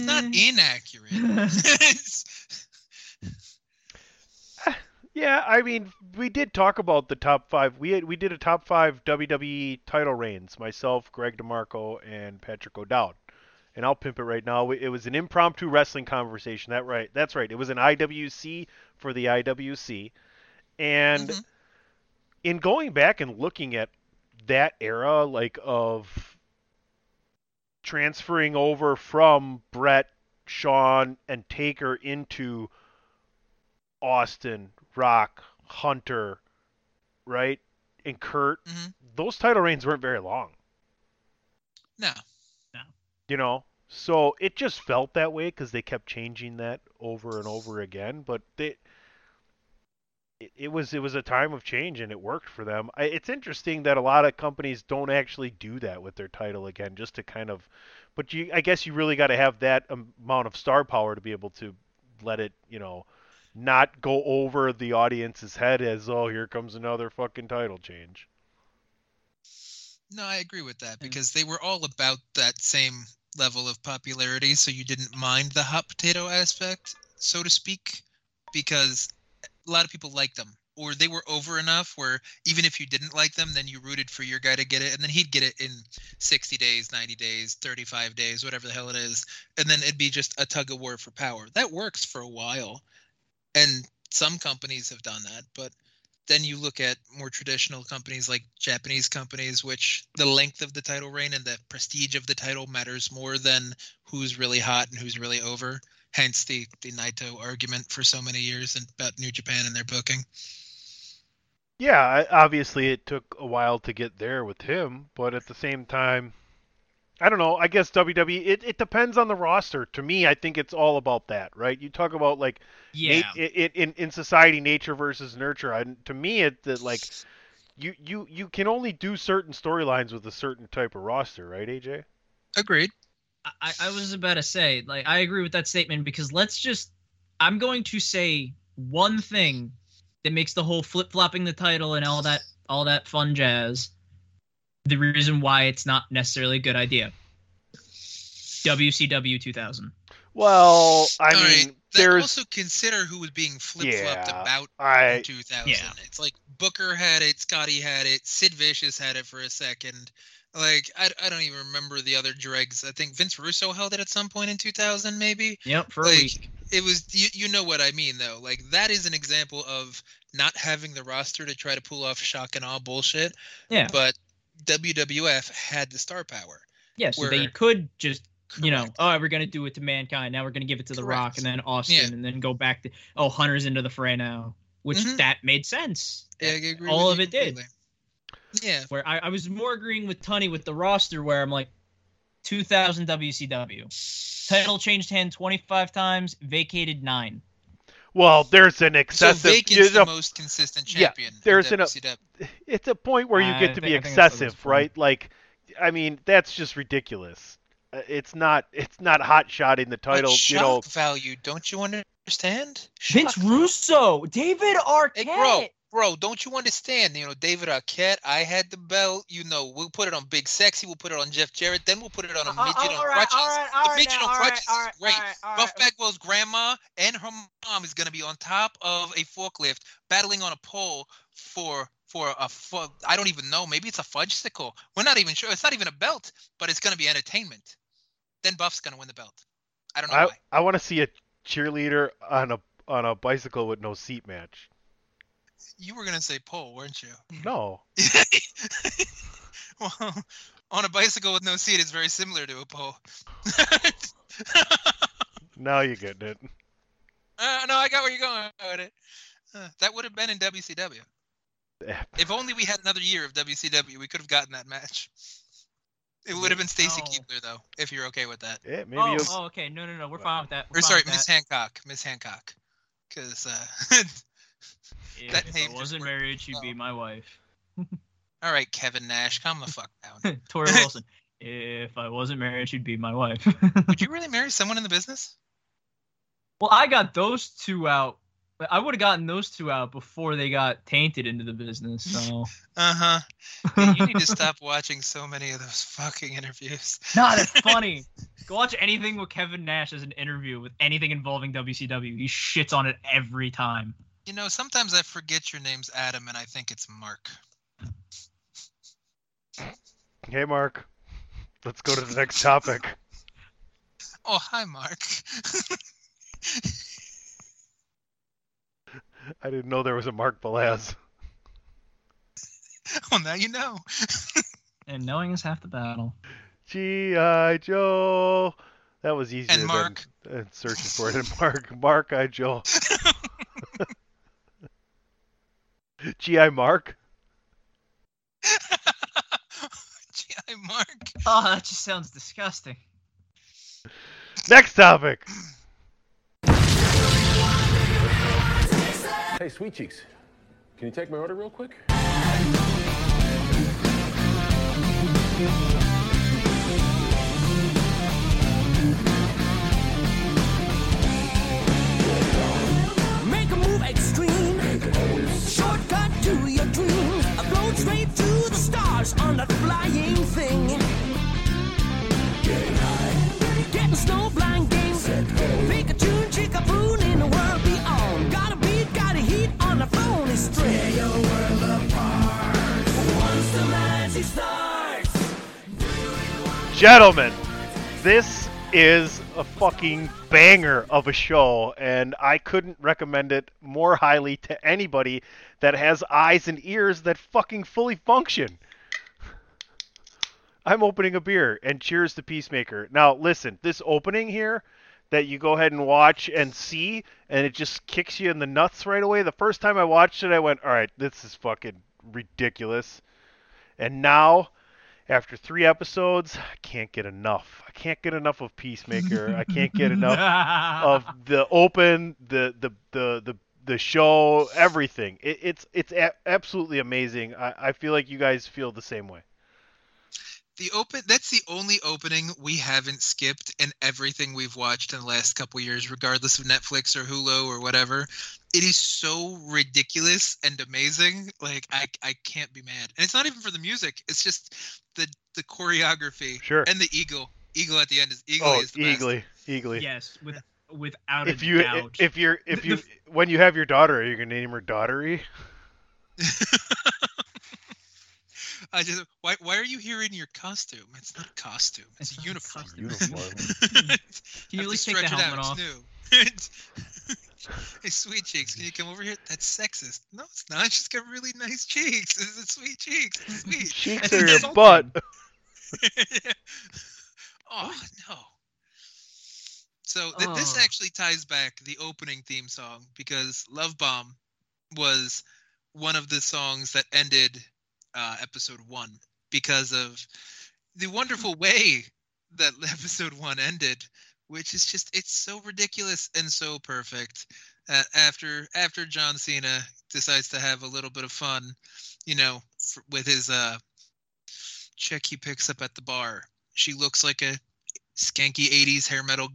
not inaccurate. <laughs> <laughs> Yeah, I mean, we did talk about the top five. We had, we did a top five WWE title reigns. Myself, Greg DeMarco, and Patrick O'Dowd. And I'll pimp it right now. It was an impromptu wrestling conversation. That right? That's right. It was an IWC for the IWC. And Mhm. in going back and looking at that era, like of transferring over from Bret, Shawn, and Taker into Austin, Rock, Hunter, right, and Kurt, Mhm. those title reigns weren't very long, No, no. you know. So it just felt that way because they kept changing that over and over again. But they, it, it was it was a time of change and it worked for them. I, it's interesting that a lot of companies don't actually do that with their title again, just to kind of. But you, I guess you really got to have that amount of star power to be able to let it, you know, not go over the audience's head as oh here comes another fucking title change. No, I agree with that hmm. because they were all about that same level of popularity, so you didn't mind the hot potato aspect, so to speak, because a lot of people liked them. Or they were over enough where even if you didn't like them, then you rooted for your guy to get it, and then he'd get it in 60 days, 90 days, 35 days, whatever the hell it is. And then it'd be just a tug of war for power. That works for a while. And some companies have done that, but then you look at more traditional companies like Japanese companies, which the length of the title reign and the prestige of the title matters more than who's really hot and who's really over. Hence the, the Naito argument for so many years about New Japan and their booking. Yeah, obviously it took a while to get there with him, but at the same time, I don't know. I guess WWE. It, it depends on the roster. To me, I think it's all about that, right? You talk about like Yeah. nat- i- i- in in society, nature versus nurture. And to me, it that like you you you can only do certain storylines with a certain type of roster, right, AJ? Agreed. I, I was about to say, like, I agree with that statement because let's just, I'm going to say one thing that makes the whole flip flopping the title and all that, all that fun jazz, the reason why it's not necessarily a good idea. WCW 2000. Well, I All mean, right. There's also consider who was being flip flopped Yeah, about I- in 2000. Yeah. It's like Booker had it, Scotty had it, Sid Vicious had it for a second. Like I, I don't even remember the other dregs. I think Vince Russo held it at some point in 2000, maybe. Yep, for a week. It was you, you know what I mean though. Like that is an example of not having the roster to try to pull off shock and awe bullshit. Yeah. But WWF had the star power. Yeah, so they could just you know, Correct. oh, we're gonna do it to mankind. Now we're gonna give it to the Rock, and then Austin, Yeah. and then go back to oh, Hunter's into the fray now, which Mhm. that made sense. Yeah, All of it did. Yeah, Where I, I was more agreeing with Tunney with the roster, where I'm like, 2000 WCW, title changed hand 25 times, vacated nine. Well, there's an so excessive. Vacant's you know, the most consistent Yeah, champion. in there's an- WCW. it's a point where you I get to be think- I think that's the excessive, right? Like, I mean, that's just ridiculous. Uh, It's not. It's not hot shotting the But title. You shock know, value, don't you understand? Vince Shock Russo, David Arquette. Hey, bro, bro, don't you understand? You know, David Arquette, I had the belt. You know, we'll put it on Big Sexy. We'll put it on Jeff Jarrett. Then we'll put it on a Uh, midget uh, on all right, crutches. all right, all the right midget now, on all right, crutches all is great. all right, all Buff right. Bagwell's grandma and her mom is going to be on top of a forklift battling on a pole for for a fu- I don't even know. Maybe it's a fudge sickle. We're not even sure. It's not even a belt, but it's going to be entertainment. Then Buff's going to win the belt. I don't know I. I want to see a cheerleader on a on a bicycle with no seat match. You were going to say pole, weren't you? No, <laughs> well, on a bicycle with no seat is very similar to a pole. <laughs> now you're getting it. uh, no, I got where you're going with it. Uh, that would have been in WCW. If only we had another year of WCW, we could have gotten that match. It would have been Stacy No. Keibler, though, if you're okay with that. Yeah, maybe. Oh, you oh, okay. No, no, no. We're fine with that. We're Or sorry, Miss. Hancock. Miss Hancock. Because, uh, <laughs> If, that if I wasn't married, she'd be my wife. <laughs> all right, Kevin Nash, calm the fuck down. <laughs> Torrie <laughs> Wilson. If I wasn't married, she'd be my wife. Would you really marry someone in the business? well, I got those two out. I would have gotten those two out before they got tainted into the business. So Uh huh. you need to stop watching so many of those fucking interviews. Nah, that's funny. Go watch anything with Kevin Nash as an interview with anything involving WCW. He shits on it every time. You know, sometimes I forget your name's Adam and I think it's Mark. Hey, Mark. Let's go to the next topic. Oh, hi, Mark. <laughs> I didn't know there was a Mark Velaz. <laughs> well, now you know. <laughs> And knowing is half the battle. G.I. Joe. That was easier And Mark. than, than searching for it. And Mark. Mark I. Joe. G.I. Mark. <laughs> G.I. Mark. Oh, that just sounds disgusting. Next topic. Hey, Sweet Cheeks, can you take my order real quick? To your dreams. I float straight to the stars on that flying thing. Getting snow blind game. Pikachu and Chickapoo in the world beyond. Got a beat, got a heat on the phony string. Tear your world apart. Once the magic starts. Gentlemen, this is a fucking banger of a show, and I couldn't recommend it more highly to anybody that has eyes and ears that fucking fully function. I'm opening a beer, and cheers to Peacemaker. Now, listen, this opening here that you go ahead and watch and see, and it just kicks you in the nuts right away. The first time I watched it, I went, all right, this is fucking ridiculous. And now, after three episodes, I can't get enough. I can't get enough of Peacemaker. I can't get <laughs> enough of the open, the the the the the show, everything. It, it's it's a- absolutely amazing. I, I feel like you guys feel the same way. The open that's the only opening we haven't skipped in everything we've watched in the last couple years, regardless of Netflix or Hulu or whatever. It is so ridiculous and amazing. Like I I can't be mad. And it's not even for the music. It's just the the choreography. Sure. And the eagle. Eagle at the end is eagle oh, is the best. eagly, eagly. yes, with without If a you doubt. if you're if The- you the- when you have your daughter, are you gonna name her Daughtery? <laughs> <laughs> I just why why are you here in your costume? It's not a costume. It's, It's a not a uniform. costume. <laughs> Uniform. <laughs> Can you Have at least take the stretch it helmet out. off? New. <laughs> Hey, sweet cheeks, can you come over here? That's sexist. No, it's not. She's got really nice cheeks. This is sweet cheeks. It's sweet. Cheeks That's are your butt. oh no. So th- this Oh. actually ties back the opening theme song because Love Bomb was one of the songs that ended uh, episode one because of the wonderful way that <laughs> episode one ended, which is just it's so ridiculous and so perfect. Uh, after after John Cena decides to have a little bit of fun, you know, f- with his uh, chick he picks up at the bar. She looks like a skanky 80s hair metal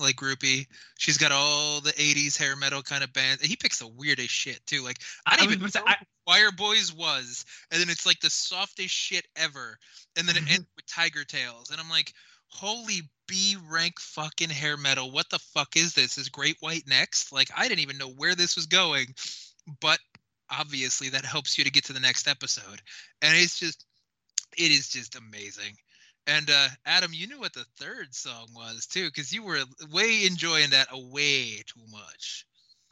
like groupie. She's got all the 80s hair metal kind of band. He picks the weirdest shit too. Like I I don't was even know say, I- Wire Boys was, and then it's like the softest shit ever, and then it ends <laughs> with Tigertailz, and I'm like, holy B rank fucking hair metal. What the fuck is this? Is Great White next? Like I didn't even know where this was going, but obviously that helps you to get to the next episode, and it's just, it is just amazing. And uh, Adam, you knew what the third song was too, because you were way enjoying that a way too much.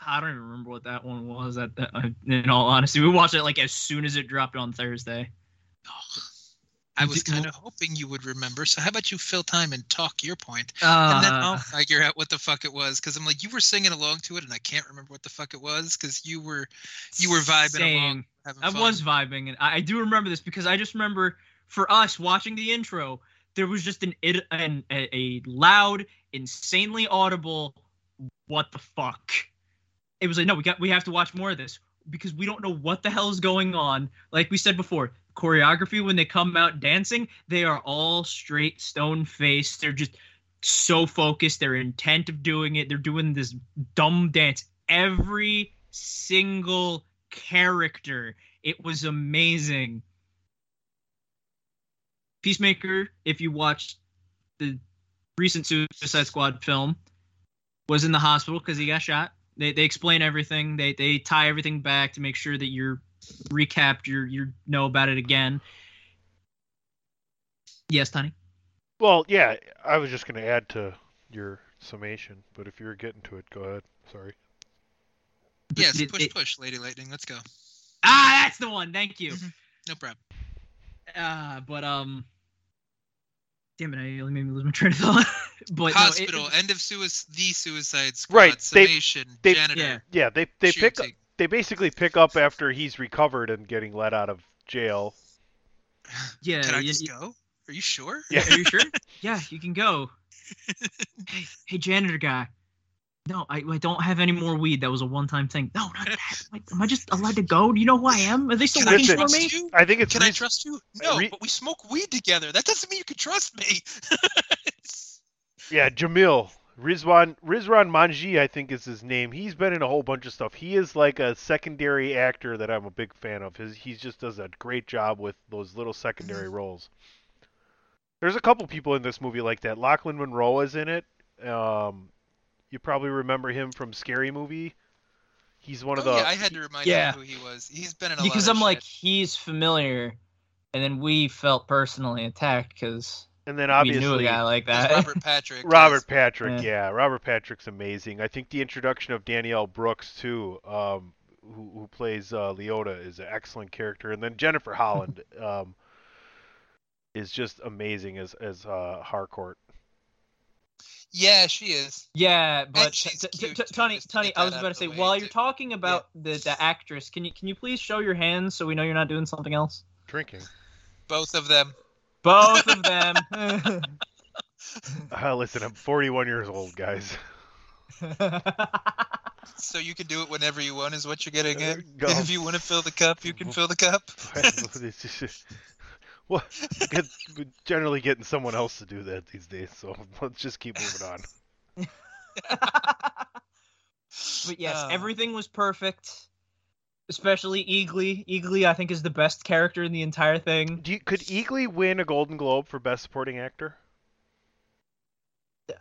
I don't even remember what that one was. At the, uh, in all honesty, we watched it like as soon as it dropped on Thursday. Oh, I was kind of hoping you would remember. So how about you fill time and talk your point, Uh, and then I'll figure out what the fuck it was. Because I'm like, you were singing along to it, and I can't remember what the fuck it was because you were you were vibing Same. having I fun. was vibing, and I, I do remember this because I just remember for us watching the intro, there was just an, an a, a loud, insanely audible, "What the fuck?" It was like, no, we got we have to watch more of this because we don't know what the hell is going on. Like we said before, choreography when they come out dancing, they are all straight stone faced. They're just so focused. They're intent of doing it. They're doing this dumb dance. Every single character. It was amazing. Peacemaker, if you watched the recent Suicide Squad film, was in the hospital because he got shot. They they explain everything. They they tie everything back to make sure that you're recapped. You you know about it again. Yes, Tony. Well, yeah, I was just going to add to your summation, but if you're getting to it, go ahead. Sorry. Yes, push, push, Lady Lightning. Let's go. Ah, that's the one. Thank you. No problem. Uh, but um, damn it, I only made me lose my train of thought. <laughs> but no, it- Hospital, end of suicide, the Suicide Squad, Right, summation, they- janitor. yeah. Yeah, they they pick shooting. they basically pick up after he's recovered and getting let out of jail. <sighs> yeah. Can I just you- go? Are you sure? Yeah. Are you sure? <laughs> yeah, you can go. hey, <laughs> hey, janitor guy. No, I, I don't have any more weed. That was a one-time thing. No, not that. Am I, am I just allowed to go? Do you know who I am? Are they still Can I looking for me? you? I think it's Can I trust you? No, Re- but we smoke weed together. That doesn't mean you can trust me. yeah, Jamil. Rizwan Rizwan Manji, I think is his name. He's been in a whole bunch of stuff. He is like a secondary actor that I'm a big fan of. His he just does a great job with those little secondary roles. There's a couple people in this movie like that. Lochlyn Munro is in it. Um, you probably remember him from Scary Movie. He's one of oh, the yeah, I had to remind Yeah. you who he was. He's been in a Because lot of Because I'm like, he's familiar, and then we felt personally attacked because and then obviously, we knew a guy like that. Robert Patrick. <laughs> Robert. Patrick, Yeah. yeah. Robert Patrick's amazing. I think the introduction of Danielle Brooks too, um, who, who plays uh, Leota, is an excellent character, and then Jennifer <laughs> Holland um, is just amazing as as uh, Harcourt. Yeah, she is. Yeah, but t- t- t- Tony, Tony, I was about to say while you're talking about the the actress, can you can you please show your hands so we know you're not doing something else? Drinking. Both of them. Both of <laughs> them. Uh, listen, I'm 41 years old, guys. So you can do it whenever you want, is what you're getting at. Uh, If you want to fill the cup, you can fill the cup. <laughs> It's just- well, get, we're generally getting someone else to do that these days, so <laughs> let's just keep moving on. <laughs> But yes, Uh, everything was perfect. Especially Eagly. Eagly, I think, is the best character in the entire thing. Do you, could Eagly win a Golden Globe for Best Supporting Actor?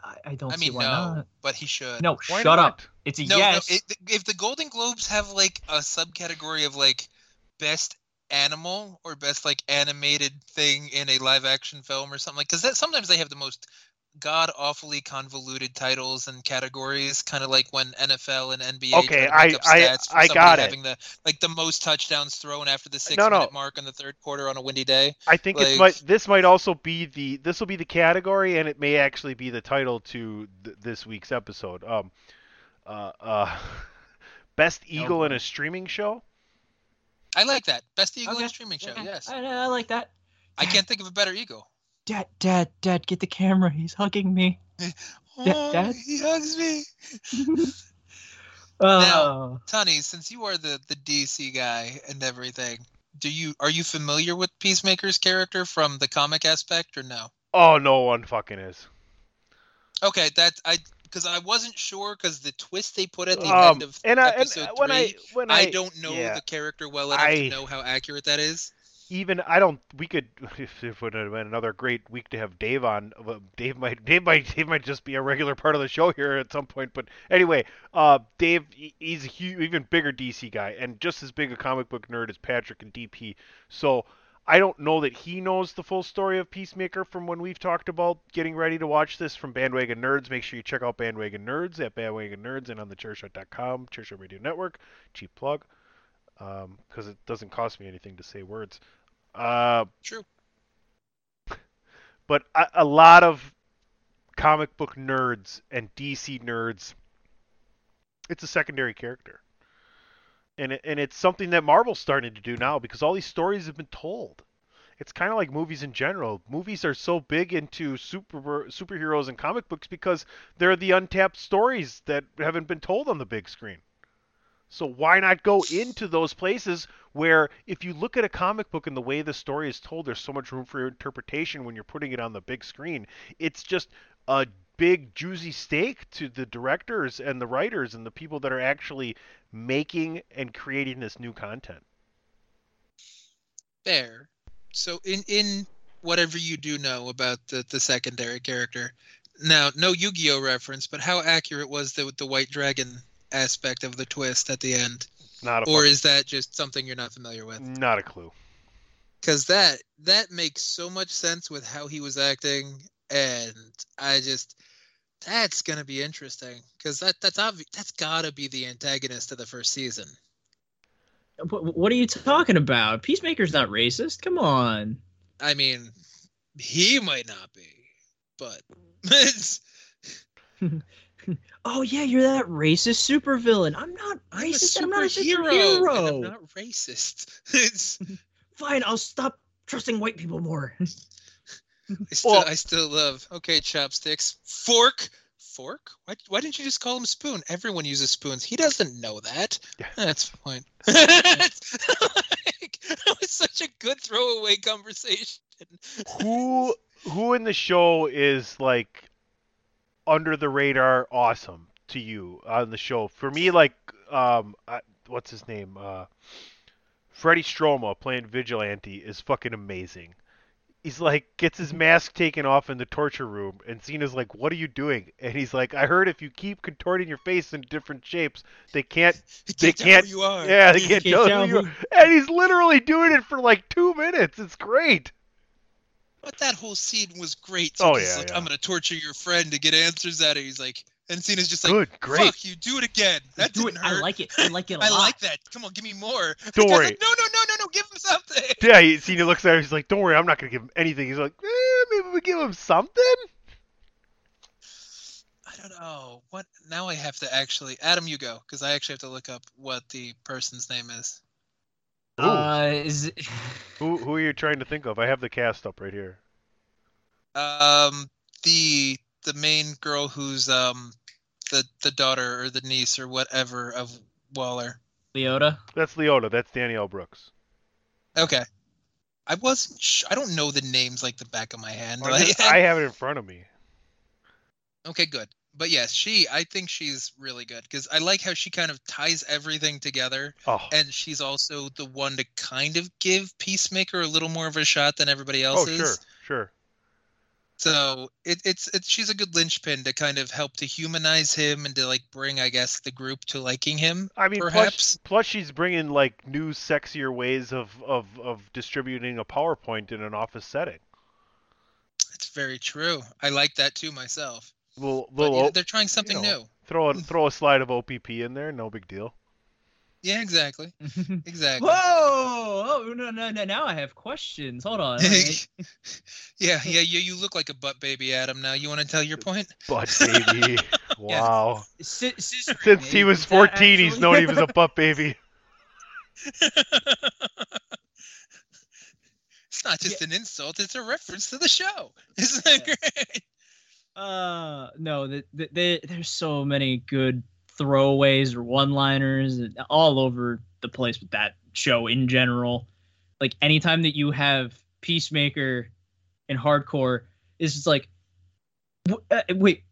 I, I don't I see mean, why no, not. but he should. No, Why shut not? up. It's a No, yes. no. It, if the Golden Globes have like a subcategory of like best animal or best like animated thing in a live action film or something like, because that sometimes they have the most god awfully convoluted titles and categories, kind of like when NFL and NBA. Okay, try to look I- I- I got it. having the like the most touchdowns thrown after the six No, no. minute mark in the third quarter on a windy day. I think it's Like- might this might also be the this will be the category and it may actually be the title to th- this week's episode. Um, uh, uh, <laughs> best eagle in a streaming show. I like that. Best eagle in Okay, a streaming show. okay. Yes, I, I like that. I can't think of a better eagle. Dad, Dad, Dad, get the camera. He's hugging me. <laughs> Oh, Dad? he hugs me. <laughs> Oh, Tony, since you are the the DC guy and everything, do you are you familiar with Peacemaker's character from the comic aspect or no? Oh, no one fucking is. Okay, that I because I wasn't sure because the twist they put at the Um, end of and I and episode when three, I when I, I, don't know yeah. the character well enough I- to know how accurate that is. even I don't. We could <laughs> if it would have been another great week to have Dave on. Dave might <laughs> Dave might Dave might just be a regular part of the show here at some point. But anyway, uh, Dave he's a hu even bigger DC guy and just as big a comic book nerd as Patrick and DP. So. I don't know that he knows the full story of Peacemaker from when we've talked about getting ready to watch this from Bandwagon Nerds. Make sure you check out Bandwagon Nerds at Bandwagon Nerds and on the chairshot.com, Chairshot Radio Network. Cheap plug because it doesn't cost me anything to say words. Uh, True. but a, a lot of comic book nerds and DC nerds, it's a secondary character, and it, and it's something that Marvel's starting to do now because all these stories have been told. It's kind of like movies in general. Movies are so big into super superheroes and comic books because they're the untapped stories that haven't been told on the big screen. So why not go into those places where if you look at a comic book and the way the story is told, there's so much room for interpretation when you're putting it on the big screen. It's just a big juicy steak to the directors and the writers and the people that are actually making and creating this new content. Fair. So in in whatever you do know about the the secondary character, now no Yu-Gi-Oh reference, but how accurate was the the White Dragon aspect of the twist at the end, Not a or is that just something you're not familiar with? not a clue. because that that makes so much sense with how he was acting and i just that's gonna be interesting because that that's obvi- that's gotta be the antagonist of the first season what, what are you talking about? Peacemaker's not racist. Come on. i mean he might not be but it's <laughs> <laughs> Oh yeah, you're that racist supervillain. I'm not I'm a racist. I'm not a superhero. i'm not racist <laughs> it's Fine, I'll stop trusting white people more. I still, Well- I still love okay chopsticks. Fork fork? Why, why didn't you just call him spoon? Everyone uses spoons. He doesn't know that. Yeah. that's fine. <laughs> Like, that was such a good throwaway conversation. Who who in the show is like under the radar awesome to you on the show? For me like um I, what's his name? Uh freddie stroma playing vigilante is fucking amazing he's like gets his mask taken off in the torture room and cena's like what are you doing? And he's like i heard if you keep contorting your face in different shapes they can't they Can't tell who you are. Yeah they can't, can't tell, tell who you are. and he's literally doing it for like two minutes. It's great. But that whole scene was great Oh, he's yeah, like yeah. i'm gonna torture your friend to get answers out of it he's like and Cena's just like good great fuck you do it again that Do it. didn't hurt I like it. I <laughs> like it a I lot. I like that. Come on, give me more. <laughs> Don't The guy's worry. Like, no, no, no, no, no. Give him something. Yeah, he, Cena looks at him. He's like, "Don't worry, I'm not gonna give him anything." He's like, eh, "Maybe we give him something." I don't know. What now? I have to actually Adam, you go because I actually have to look up what the person's name is. Ooh. Uh, is it... Who who are you trying to think of? I have the cast up right here. Um, the the main girl who's um the the daughter or the niece or whatever of Waller. Leota? That's Leota. That's Danielle Brooks. Okay. I wasn't. Sh- I don't know the names like the back of my hand. I, Like- <laughs> I have it in front of me. Okay, good. But yes, she. I think she's really good because I like how she kind of ties everything together, Oh, and she's also the one to kind of give Peacemaker a little more of a shot than everybody oh, else oh, is. sure, sure. So it, it's it's she's a good linchpin to kind of help to humanize him and to like bring, I guess, the group to liking him. I mean, Perhaps. plus she's bringing like new, sexier ways of, of, of distributing a PowerPoint in an office setting. It's very true. I like that too myself. Little, But little, yeah, they're trying something you know, new. Throw a, <laughs> throw a slide of OPP in there, no big deal. Yeah, exactly. <laughs> Exactly. Whoa! Oh no no no! Now I have questions. Hold on. <laughs> yeah, <laughs> yeah, you you look like a butt baby, Adam. Now you want to tell your point? Butt baby. <laughs> wow. Si- scissoring, Since he was Is that 14, he's known he was a butt baby. It's not just an insult; it's a reference to the show. Isn't that great? Uh, no, the, the, the, there's so many good throwaways or one-liners all over the place with that show in general. Like anytime that you have Peacemaker and Harcourt, it's just like, w- uh, wait,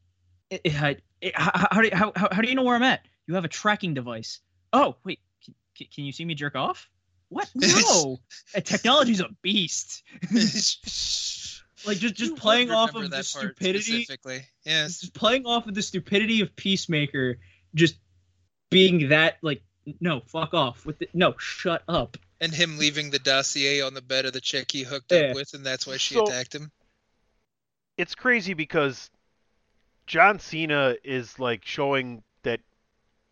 eh, eh, eh, how, how, do you, how, how how do you know where I'm at? You have a tracking device. Oh, wait, can, can- can you see me jerk off? What? <laughs> No, technology's a beast. <laughs> like just just You playing off of the stupidity specifically. Yes. just playing off of the stupidity of Peacemaker, just being that like, no, fuck off with it. No, shut up. And him leaving the dossier on the bed of the chick he hooked Yeah. up with, and that's why she So- attacked him. It's crazy because John Cena is like showing that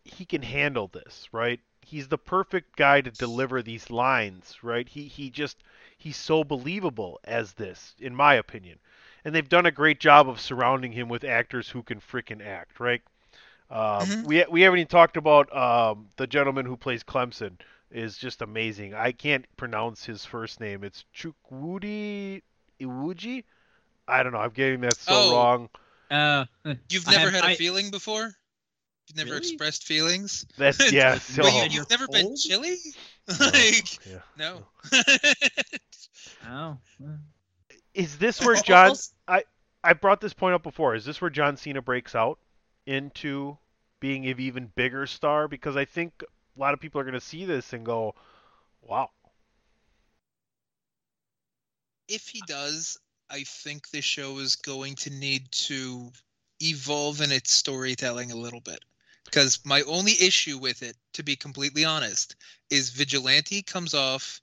he can handle this, right? He's the perfect guy to deliver these lines, right? He he just he's so believable as this, in my opinion. And they've done a great job of surrounding him with actors who can freaking act, right? Um, Mhm. We we haven't even talked about um, the gentleman who plays Clemson is just amazing. I can't pronounce his first name. It's Chukwudi Iwuji. I don't know. I'm getting that so Oh. wrong. Uh, You've never have- had a I- feeling before? You've never Really? expressed feelings? That's <laughs> yeah. So, But you, And you're you've never been chilly? <laughs> like, yeah. no. oh, Is this <laughs> where John? I I brought this point up before. Is this where John Cena breaks out into being an even bigger star? Because I think a lot of people are going to see this and go, "Wow." if he does, I think the show is going to need to evolve in its storytelling a little bit. Because my only issue with it, to be completely honest, is Vigilante comes off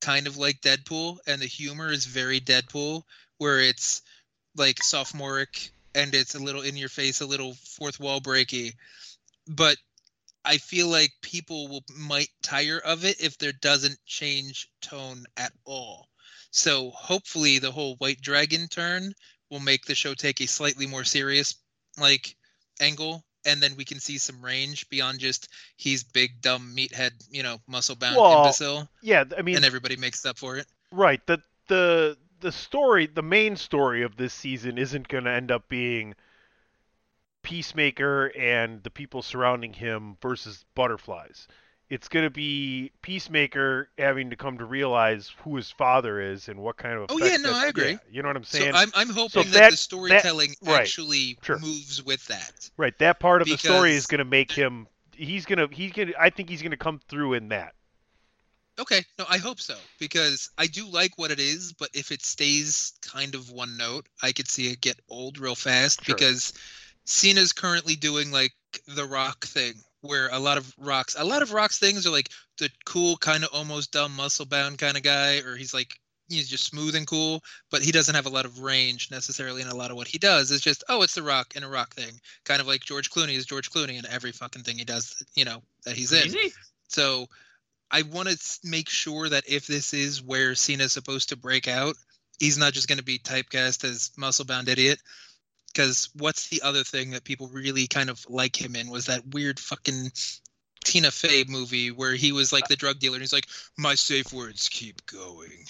kind of like Deadpool, and the humor is very Deadpool, where it's like sophomoric and it's a little in your face, a little fourth wall breaky. But I feel like people will might tire of it if there doesn't change tone at all. So hopefully the whole White Dragon turn will make the show take a slightly more serious like angle and then we can see some range beyond just he's big dumb meathead, you know, muscle bound Well, imbecile Yeah, I mean, and everybody makes up for it. right. The the the story, the main story of this season isn't going to end up being Peacemaker and the people surrounding him versus butterflies. It's going to be Peacemaker having to come to realize who his father is and what kind of Oh, yeah, no, I agree. yeah, you know what I'm saying. So? I'm I'm hoping that, that- the storytelling that- right, actually sure. moves with that. Right, that part of the story is going to make him. He's gonna. He's gonna. I think he's gonna come through in that. Okay, no, I hope so because I do like what it is, but if it stays kind of one note, I could see it get old real fast Sure. because Cena's currently doing like the rock thing where a lot of rocks a lot of rocks things are like the cool kind of almost dumb muscle bound kind of guy or he's like he's just smooth and cool but he doesn't have a lot of range necessarily in a lot of what he does. It's just oh it's the rock and a rock thing kind of like george clooney is george clooney in every fucking thing he does you know that he's in. So I want to make sure that if this is where Cena's supposed to break out, he's not just going to be typecast as muscle bound idiot. Because what's the other thing that people really kind of like him in was that weird fucking Tina Fey movie where he was like the drug dealer and he's like, my safe words keep going.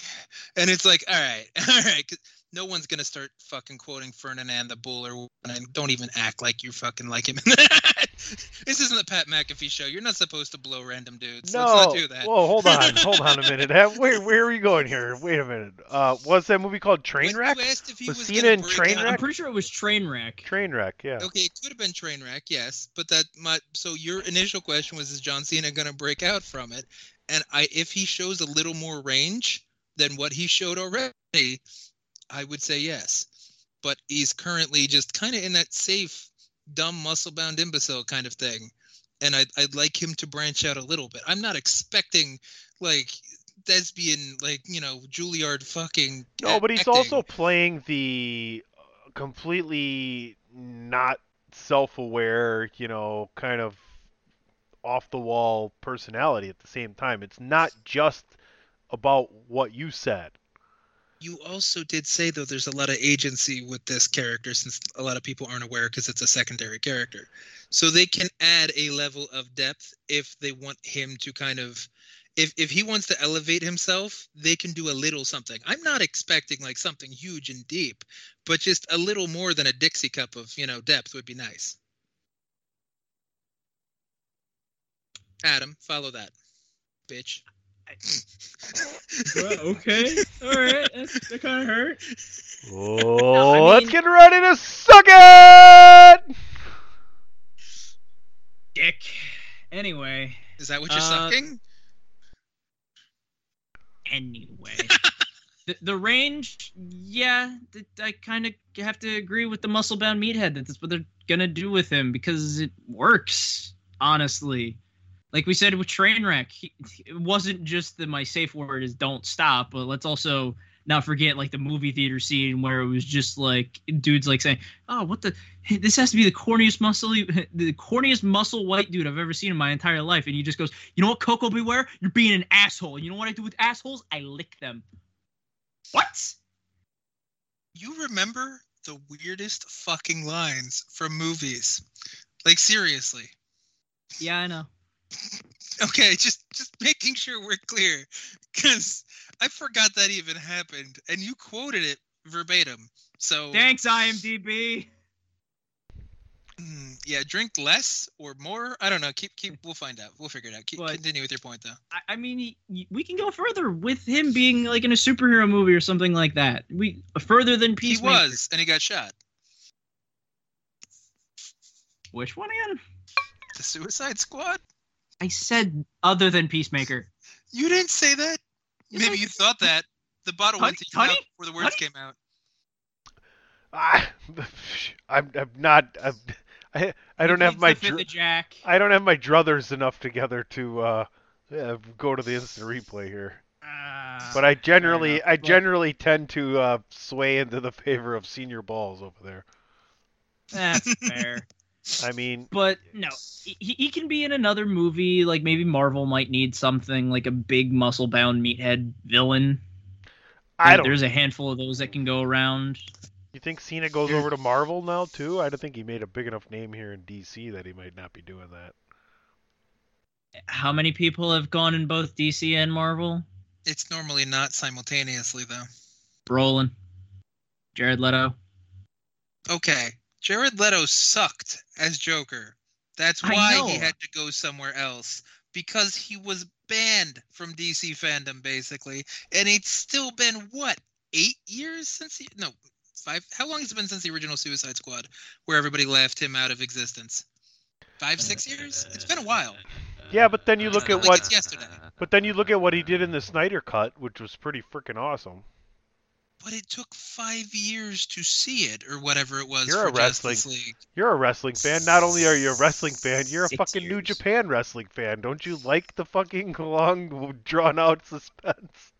And it's like, all right, <laughs> all right. No one's going to start fucking quoting Ferdinand the Bull or and don't even act like you fucking like him. <laughs> <laughs> this isn't the Pat McAfee show. You're not supposed to blow random dudes. no. Let's not do that. Whoa, hold on, <laughs> hold on a minute. Have- Where where are you going here? Wait a minute. Uh, what's that movie called? Trainwreck? When you asked if he Was was Cena gonna in break Trainwreck? out- I'm pretty sure it was Trainwreck. Trainwreck, yeah. Okay, it could have been Trainwreck, yes, but that my so your initial question was is John Cena going to break out from it? And I if he shows a little more range than what he showed already, I would say yes. But he's currently just kind of in that safe, dumb, muscle-bound imbecile kind of thing, and I'd I'd like him to branch out a little bit. I'm not expecting like lesbian, like you know, Juilliard fucking. No, but he's acting. also playing the uh, completely not self-aware, you know, kind of off the wall personality at the same time. It's not just about what you said. You also did say though there's a lot of agency with this character since a lot of people aren't aware because it's a secondary character. So they can add a level of depth if they want him to kind of if if he wants to elevate himself, they can do a little something. I'm not expecting like something huge and deep, but just a little more than a Dixie cup of, you know, depth would be nice. Adam, follow that. Bitch. Okay, all right, That's, that kind of hurt. Oh, I let's get ready to suck it! Dick. Anyway, Is that what you're Uh, sucking? anyway. the, the range, yeah, th- I kind of have to agree with the muscle bound meathead that that's what they're gonna do with him because it works. Honestly, like we said with Trainwreck, he, it wasn't just that my safe word is "don't stop," but let's also not forget like the movie theater scene where it was just like dudes like saying, "Oh, what the." This has to be the corniest muscle, <laughs> the corniest muscle white dude I've ever seen in my entire life, and he just goes, "You know what, Coco Beware? You're being an asshole. You know what I do with assholes? I lick them." What? You remember the weirdest fucking lines from movies? Like seriously. Yeah, I know. Okay, just just making sure we're clear cuz I forgot that even happened and you quoted it verbatim. So Thanks, IMDb. mm, yeah, drink less or more? I don't know. Keep keep we'll find out. We'll figure it out. Keep But- continue with your point though. I, I mean, he, we can go further with him being like in a superhero movie or something like that. We further than He was and he got shot. Which one again? The Suicide Squad? I said other than Peacemaker. You didn't say that. Yes, Maybe I you thought that. The bottle Honey- went to your honey? mouth before the words Honey? came out. Ah, <laughs> I'm, I'm not. I'm, <laughs> I, I don't have my. Dr- of Jack. I don't have my druthers enough together to uh, yeah, go to the instant replay here. Ah, But I generally, enough, I but- generally tend to uh, sway into the <laughs> favor of senior balls over there. that's fair. I mean, But no, he, he can be in another movie. Like maybe Marvel might need something like a big muscle bound meathead villain. I don't. There's a handful of those that can go around. You think Cena goes over to Marvel now too? I don't think he made a big enough name here in DC that he might not be doing that. How many people have gone in both DC and Marvel? It's normally not simultaneously though. Brolin, Jared Leto. Okay, Jared Leto sucked as Joker. That's why he had to go somewhere else because he was banned from DC fandom basically, and it's still been what eight years since he no five. How long has it been since the original Suicide Squad, where everybody left him out of existence? Five six years. It's been a while. Yeah, but then you look at like what, it's yesterday. but then you look at what he did in the Snyder cut, which was pretty freaking awesome. But it took five years to see it, or whatever it was You're for a wrestling- You're a wrestling fan. Not only are you a wrestling <laughs> fan, you're a Six fucking New. Japan wrestling fan. Don't you like the fucking <laughs> long, drawn out <laughs> suspense?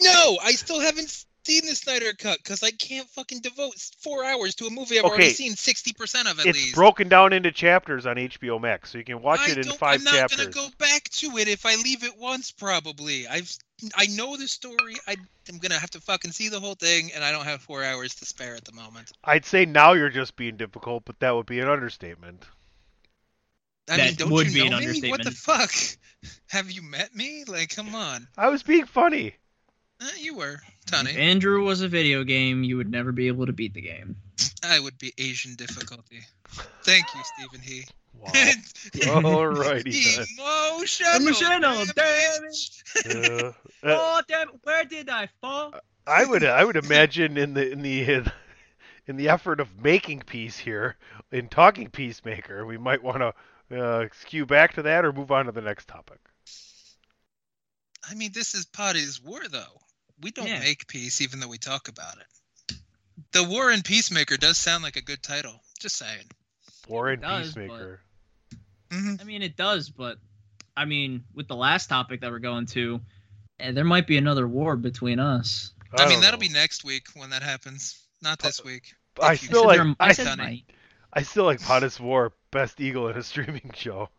No, I still haven't seen the Snyder Cut because I can't fucking devote four hours to a movie I've already seen sixty percent of at It's least. broken down into chapters on HBO Max, so you can watch I it in don't, five I'm not chapters. gonna go back to it if I leave it once. Probably, I've I know the story. I, I'm gonna have to fucking see the whole thing, and I don't have four hours to spare at the moment. I'd say now you're just being difficult, but that would be an understatement. I That mean, don't would you be an know me? What the understatement. fuck? <laughs> Have you met me? Like, come on. I was being funny. Eh, you were, If Andrew was a video game, you would never be able to beat the game. I would be Asian difficulty. Thank you, Steven He. Wow. <laughs> Alrighty then. Emotional, Emotional damage. Uh, uh, <laughs> oh damn! Where did I fall? I would I would imagine in the in the in the effort of making peace here in talking peacemaker, we might want to uh, skew back to that or move on to the next topic. I mean, this is Pod is War, though. We don't Yeah. make peace, even though we talk about it. The War and Peacemaker does sound like a good title. Just saying. War and does, peacemaker. hmm I mean, it does, but I mean, with the last topic that we're going to, Eh, there might be another war between us. I, mean, that'll know. be next week when that happens. Not this week. I If still like. there- I I, said I still like Pod is War, best eagle in a streaming <laughs> show.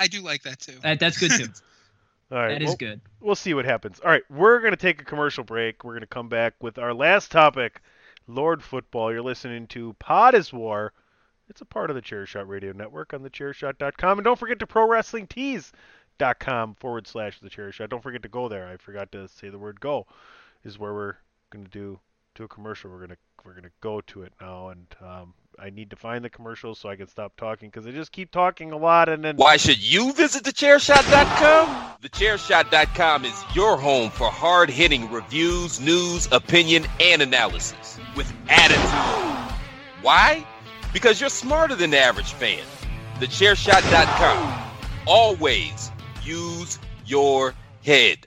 I do like that too. That, that's good too. <laughs> All right, that is well, good. we'll see what happens. All right, we're going to take a commercial break. We're going to come back with our last topic, Lord Football. You're listening to Pod is War. It's a part of the Chairshot Radio Network on thechairshot.com. And don't forget to prowrestlingtees.com forward slash the chairshot. Don't forget to go there. I forgot to say the word go is where we're going to do to a commercial. We're going to we're going to go to it now and um, I need to find the commercial so I can stop talking because I just keep talking a lot and then Why should you visit thechairshot.com? Thechairshot.com is your home for hard hitting reviews, news, opinion, and analysis with attitude. Why? Because you're smarter than the average fan. Thechairshot.com. Always use your head.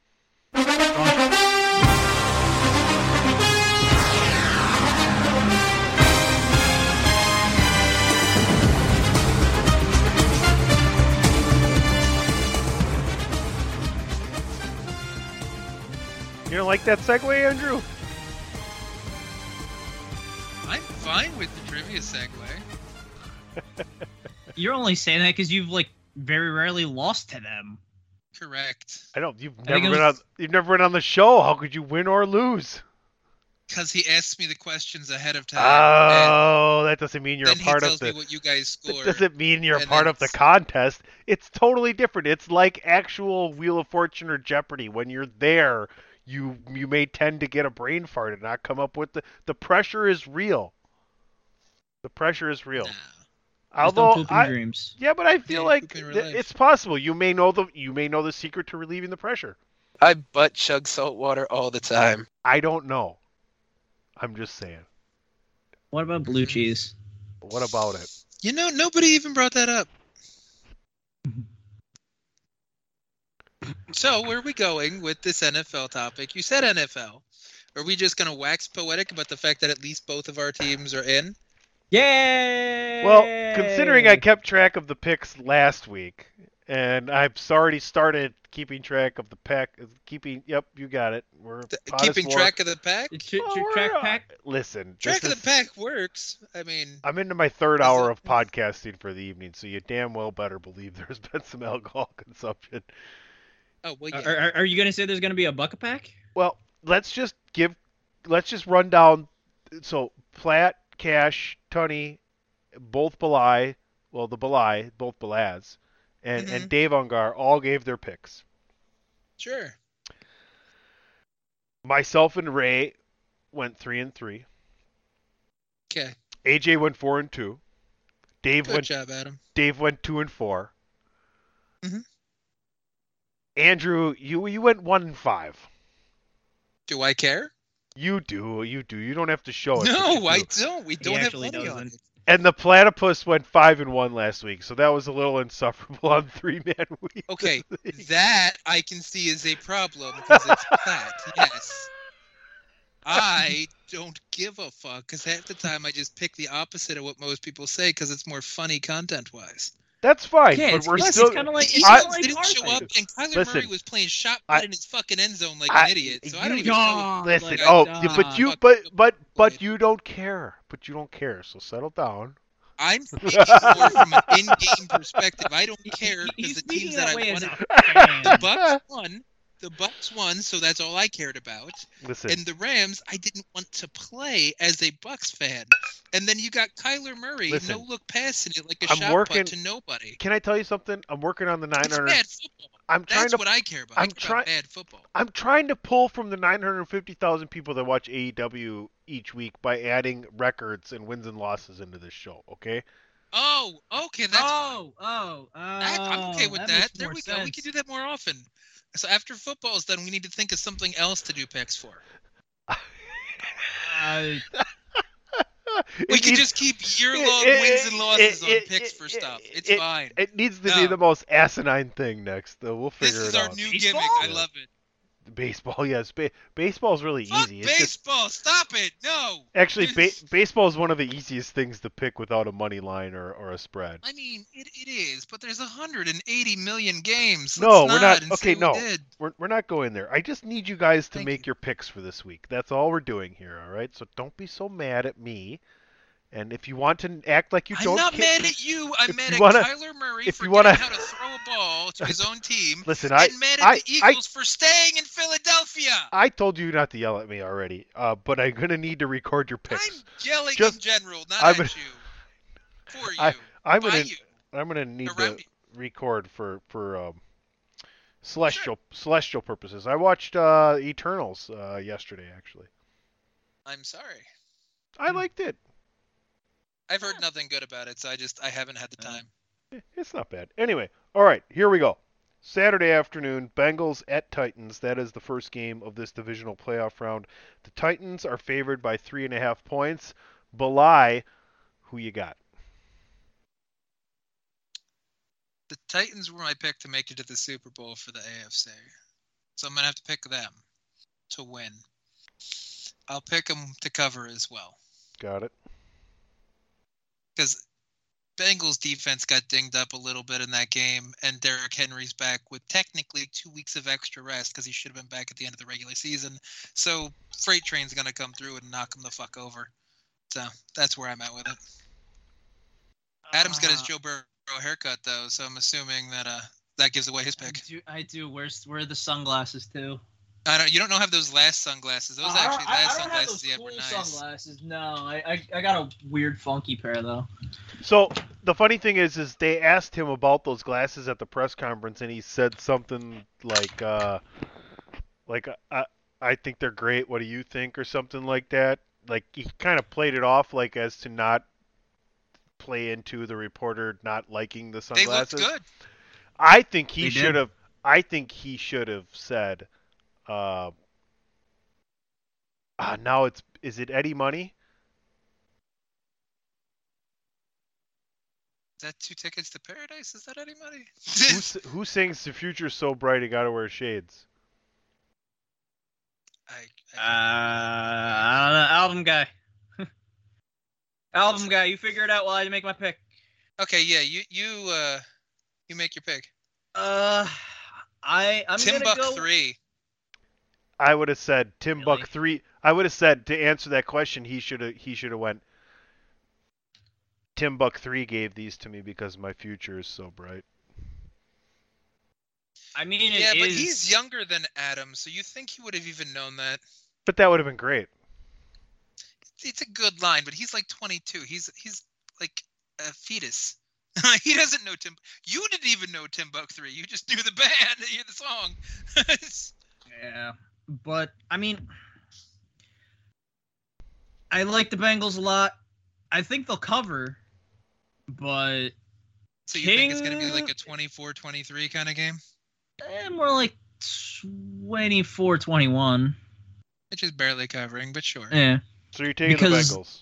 You don't like that segue, Andrew? I'm fine with the trivia segue. <laughs> You're only saying that because you've like very rarely lost to them. Correct. I don't. You've I never been on. You've never been on the show. How could you win or lose? Because he asked me the questions ahead of time. Oh, that doesn't mean you're a part of the. me what you guys <laughs> That scored. doesn't mean you're a part of the contest. It's totally different. It's like actual Wheel of Fortune or Jeopardy. When you're there, you you may tend to get a brain fart and not come up with the the pressure is real. The pressure is real. Just don't Although poop in I, dreams. yeah, but I feel Yeah, like poop in real th- it's possible. You may know the you may know the secret to relieving the pressure. I butt chug salt water all the time. I don't know. I'm just saying. What about blue mm-hmm. cheese? What about it? You know, nobody even brought that up. so, where are we going with this NFL topic? You said NFL. Are we just going to wax poetic about the fact that at least both of our teams are in? Yay! Well, considering I kept track of the picks last week, and I've already started keeping track of the pack, keeping. Yep, you got it. We're Th- Potus keeping War. track of the pack? Ch- ch- Oh, we're, track pack. Listen, Track this of the pack works. I mean, I'm into my third hour it- of podcasting for the evening, so you damn well better believe <laughs> there's been some alcohol <laughs> consumption. oh, well, Are, are, are you gonna say there's gonna be a buck a pack? Well, let's just give, let's just run down. So Platt, Cash, Tunney, both Belay, well the Belay, both Balaz, and Mhm. and Dave Ungar all gave their picks. Sure. Myself and Ray went three and three. Okay. AJ went four and two. Dave Good went job, Adam. Dave went two and 4 Mhm. Andrew, you you went one and five. Do I care? You do, you do. You don't have to show it. No, you I do. don't. We don't have actually money on doesn't. it. And the platypus went five and one last week, so that was a little insufferable on three man <laughs> week. Okay, <laughs> that I can see is a problem because it's <laughs> flat. Yes. I don't give a fuck because half the time I just pick the opposite of what most people say because it's more funny content wise. That's fine, Yeah, but it's, we're it's still. kind of like He it's I- kinda like didn't show up, and Kyler Listen, Murray was playing shot put in his fucking end zone like I- an idiot. So I don't even know. Listen, Like, oh, uh, yeah, but you, but but but you don't care. But you don't care. So settle down. I'm <laughs> speaking more from an in-game perspective. I don't care because he's the teams speaking that that I way as wanted, the Bucks won. The Bucks won, so that's all I cared about. Listen, And the Rams, I didn't want to play as a Bucks fan. And then you got Kyler Murray, Listen, no look passing it like a I'm shot working- put to nobody. can I tell you something? I'm working on the It's 900. bad football. I'm trying That's to what I care about. I I'm care try- about bad football. I'm trying to pull from the 950,000 people that watch AEW each week by adding records and wins and losses into this show. Okay. Oh, okay, that's oh, oh, oh, that, I'm okay oh, with that that. There more we go. We can do that more often. So after football's done, we need to think of something else to do picks for. <laughs> I We It can needs- just keep year-long it- wins it- and losses it- on picks it- for stuff. It's it- fine. It needs to be the most asinine thing next. Though we'll figure it out. This is our out. new Baseball? gimmick. I love it. <laughs> Baseball, yes. Ba- baseball's really Fuck easy. It's just baseball. Stop it. No. actually ba- baseball is one of the easiest things to pick without a money line or, or a spread. I mean, it, it is, but there's 180 million games. No, Let's we're not. Okay, say we no, we're we're not going there. I just need you guys to Thank make your picks for this week. That's all we're doing here. All right. So don't be so mad at me. And if you want to act like you I'm don't, not ca- mad at you. I'm mad you at wanna- Kyler Murray if for you wanna- how to throw a ball to his own team, <laughs> Listen, I and mad at I, the I Eagles for staying in Philadelphia. I told you not to yell at me already. Uh, but I'm gonna need to record your picks. I'm yelling Just- in general, not I'm at you. For <laughs> you. I I'm by gonna you. I'm gonna need Around to you. record for for um celestial celestial purposes. I watched uh Eternals uh yesterday actually. I'm sorry. I liked it. I've heard nothing good about it, so I just I haven't had the time. Eh, It's not bad. Anyway, all right, here we go. Saturday afternoon, Bengals at Titans. That is the first game of this divisional playoff round. The Titans are favored by three and a half points. Belay, who you got? The Titans were my pick to make it to the Super Bowl for the AFC, so I'm gonna have to pick them to win. I'll pick them to cover as well. Got it. Because Bengals defense got dinged up a little bit in that game, and Derrick Henry's back with technically two weeks of extra rest because he should have been back at the end of the regular season. So freight train's gonna come through and knock him the fuck over. So that's where I'm at with it. Adam's got his Uh, Joe Burrow haircut though, so I'm assuming that uh that gives away his I pick. do. I do. Where's where are the sunglasses too? I don't. You don't know have those last sunglasses. Those Oh, actually I, I last don't have sunglasses those yeah, cool were nice. sunglasses. No, I, I I got a weird funky pair though. So the funny thing is, is they asked him about those glasses at the press conference, and he said something like, uh, like I, I think they're great. What do you think, or something like that. Like he kind of played it off like as to not play into the reporter not liking the sunglasses. They looked sunglasses. good. I think he should have. I think he should have said. Uh, uh, now it's is it Eddie Money? Is that two tickets to paradise? Is that anybody? who, who sings "The Future's So Bright, You Gotta Wear Shades"? I, Uh, I don't know. Album guy. <laughs> Album guy. You figure it out while I make my pick. Okay, yeah, you you uh you make your pick. Uh, I I'm Tim gonna Buck go. three. I would have said Tim Really? Buck three. I would have said to answer that question, he should have he should have went. Timbuk 3 gave these to me because my future is so bright. I mean, it Yeah, but is- he's younger than Adam, so you think he would have even known that? But that would have been great. It's a good line, but he's like 22. He's he's like a fetus. <laughs> he doesn't know Tim. You didn't even know Timbuk 3. You just knew the band, you <laughs> knew the song. <laughs> Yeah, but I mean, I like the Bengals a lot. I think they'll cover, but so you think it's gonna be like a 24-23 kind of game? eh, more like 24-21. Which is barely covering, but sure. Yeah, So you're taking Because- the Bengals.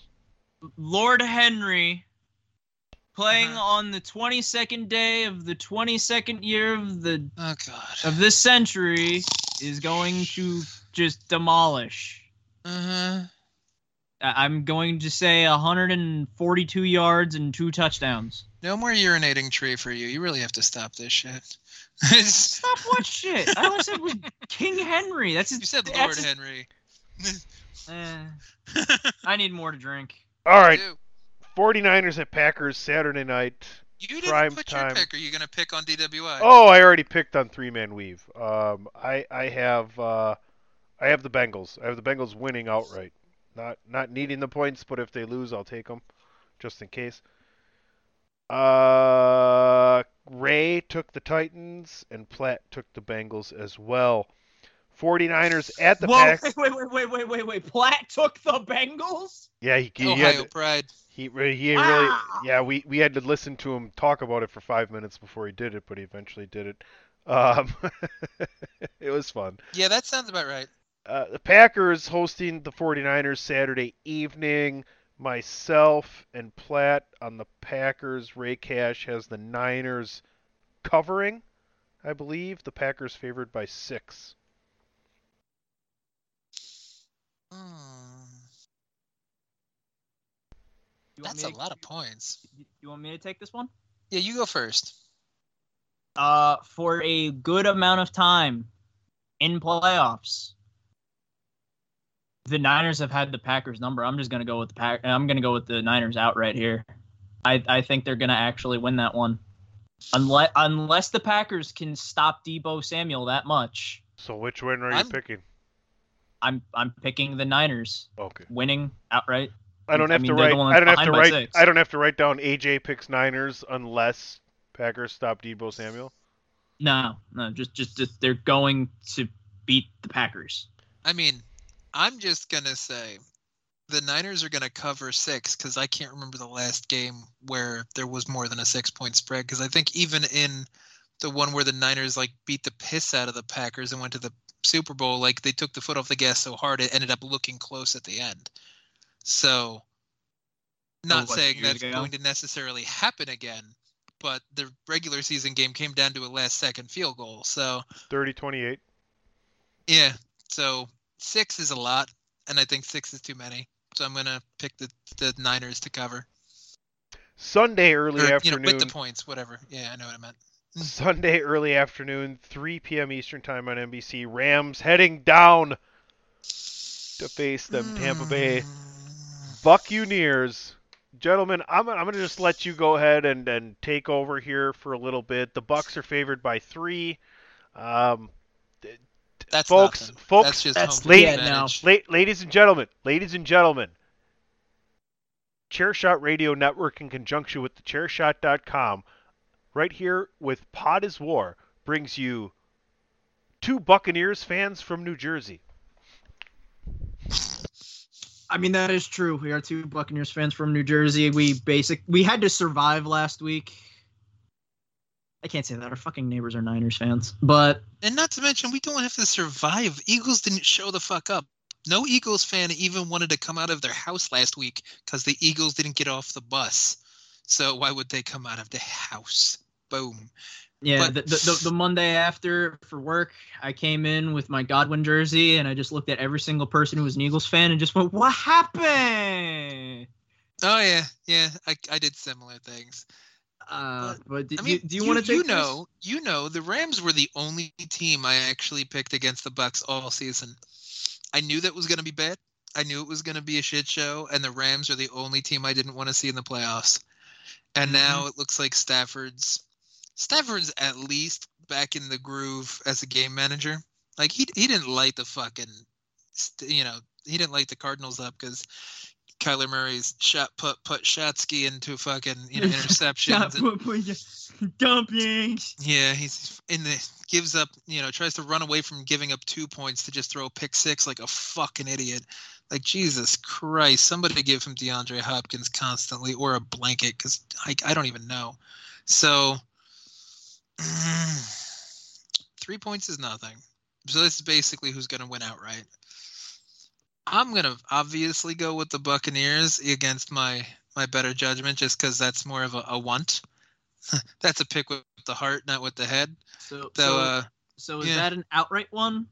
Lord Henry playing Uh-huh. on the 22nd day of the 22nd year of the Oh god. of this century is going to just demolish. Uh huh. I- I'm going to say 142 yards and two touchdowns. No more urinating tree for you. You really have to stop this shit. Stop <laughs> what shit? I only said was King Henry. That's his. you said that's Lord his- Henry. <laughs> Eh, <laughs> I need more to drink. All right, 49ers at Packers Saturday night. You didn't Prime put time. your pick. Are you gonna pick on DWI? Oh, I already picked on three man weave. Um, I I have uh, I have the Bengals. I have the Bengals winning outright. Not not needing the points, but if they lose, I'll take them, just in case. Uh, Ray took the Titans and Platt took the Bengals as well. 49ers at the Whoa! Pack. Wait, <laughs> wait, wait, wait, wait, wait, wait. Platt took the Bengals. Yeah, he he, Ohio had, Pride. He he Wow. really yeah we we had to listen to him talk about it for five minutes before he did it, but he eventually did it. Um, <laughs> it was fun. Yeah, that sounds about right. Uh, the Packers hosting the 49ers Saturday evening. Myself and Platt on the Packers. Ray Cash has the Niners covering, I believe. The Packers favored by six. Hmm, You want that's me a to- lot of points. You want me to take this one? Yeah, you go first. Uh, for a good amount of time in playoffs, the Niners have had the Packers number. I'm just gonna go with the pack. I'm gonna go with the Niners outright here. I I think they're gonna actually win that one, unless unless the Packers can stop Deebo Samuel that much. So which one are you I'm- picking? I'm I'm picking the Niners Okay. winning outright. I don't I have mean, to they're the write. I don't have to write. six. I don't have to write down AJ picks Niners unless Packers stop Deebo Samuel. No, no, just just, just they're going to beat the Packers. I mean, I'm just gonna say the Niners are gonna cover six because I can't remember the last game where there was more than a six point spread. Because I think even in the one where the Niners like beat the piss out of the Packers and went to the Super Bowl, like they took the foot off the gas so hard it ended up looking close at the end. So, not oh, what, saying that's ago? going to necessarily happen again, but the regular season game came down to a last second field goal. So 30-28. yeah, so six is a lot, and I think six is too many. So I'm gonna pick the the Niners to cover. Sunday early Or, you know, afternoon. with the points, whatever. Yeah, I know what I meant. Mm. Sunday early afternoon, 3 p.m. Eastern time on NBC. Rams heading down to face them Tampa Bay hmm. Buccaneers. Gentlemen, I'm, I'm going to just let you go ahead and, and take over here for a little bit. The Bucks are favored by three. Um, That's folks, nothing. folks, That's just that's- home field yeah, advantage. Ladies and gentlemen, ladies and gentlemen, Chairshot Radio Network, in conjunction with thechairshot.com, right here with Pod is War, brings you two Buccaneers fans from New Jersey. I mean that is true. We are two Buccaneers fans from New Jersey. We basic we had to survive last week. I can't say that. Our fucking neighbors are Niners fans. But And not to mention, we don't have to survive. Eagles didn't show the fuck up. No Eagles fan even wanted to come out of their house last week because the Eagles didn't get off the bus. So why would they come out of the house? Boom. Yeah, But- the, the, the, Monday after for work, I came in with my Godwin jersey and I just looked at every single person who was an Eagles fan and just went, "What happened?" Oh yeah, yeah. I, I did similar things. Uh, but do, I mean, do, do you, want to you this? know, you know, the Rams were the only team I actually picked against the Bucks all season. I knew that was going to be bad. I knew it was going to be a shit show, and the Rams are the only team I didn't want to see in the playoffs. And now it looks like Stafford's Stafford's at least back in the groove as a game manager. Like he he didn't light the fucking, you know, he didn't light the Cardinals up because Kyler Murray's shot put put Shatsky into fucking you know <laughs> interceptions. and- dumping. yeah, he's in the gives up, you know, tries to run away from giving up two points to just throw a pick six like a fucking idiot. Like Jesus Christ, somebody give him DeAndre Hopkins constantly or a blanket because I, I don't even know. So three points is nothing. So this is basically who's going to win outright. I'm going to obviously go with the Buccaneers against my my better judgment, just because that's more of a, a want. <laughs> that's a pick with the heart, not with the head. So, So, so, uh, so is yeah. that an outright one?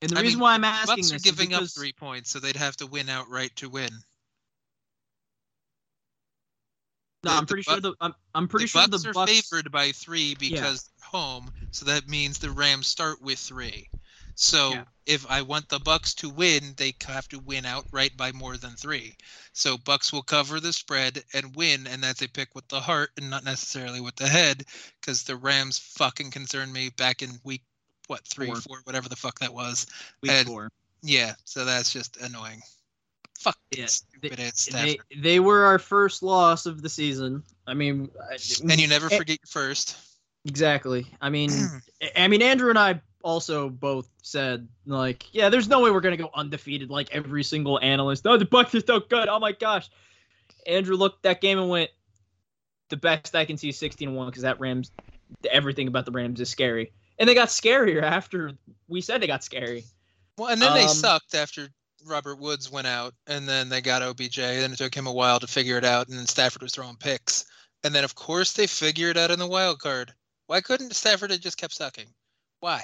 And the I reason mean, why I'm asking Bucks are this giving is up because three points, so they'd have to win outright to win. No, I'm pretty sure the I'm, I'm pretty the sure Bucks the are favored by three because home, so that means the Rams start with three. So Yeah. if I want the Bucks to win, they have to win outright by more than three. So Bucks will cover the spread and win, and that's a pick with the heart and not necessarily with the head, because the Rams fucking concerned me back in week what three, Four. four, whatever the fuck that was. week and- four. Yeah, so that's just annoying. Fuck Yeah, stupid ass They Stafford. they were our first loss of the season. I mean, And you never eh, forget your first. Exactly. I mean, <clears throat> I- mean, Andrew and I also both said like, yeah, there's no way we're gonna go undefeated like every single analyst. Oh, the Bucks are so good. Oh my gosh. Andrew looked that game and went, the best I can see is 16 1 because that Rams, everything about the Rams is scary. and they got scarier after we said they got scary. Well, and then they Um, sucked after Robert Woods went out, and then they got OBJ. Then it took him a while to figure it out, and then Stafford was throwing picks. And then, of course, they figured it out in the wild card. Why couldn't Stafford have just kept sucking? Why?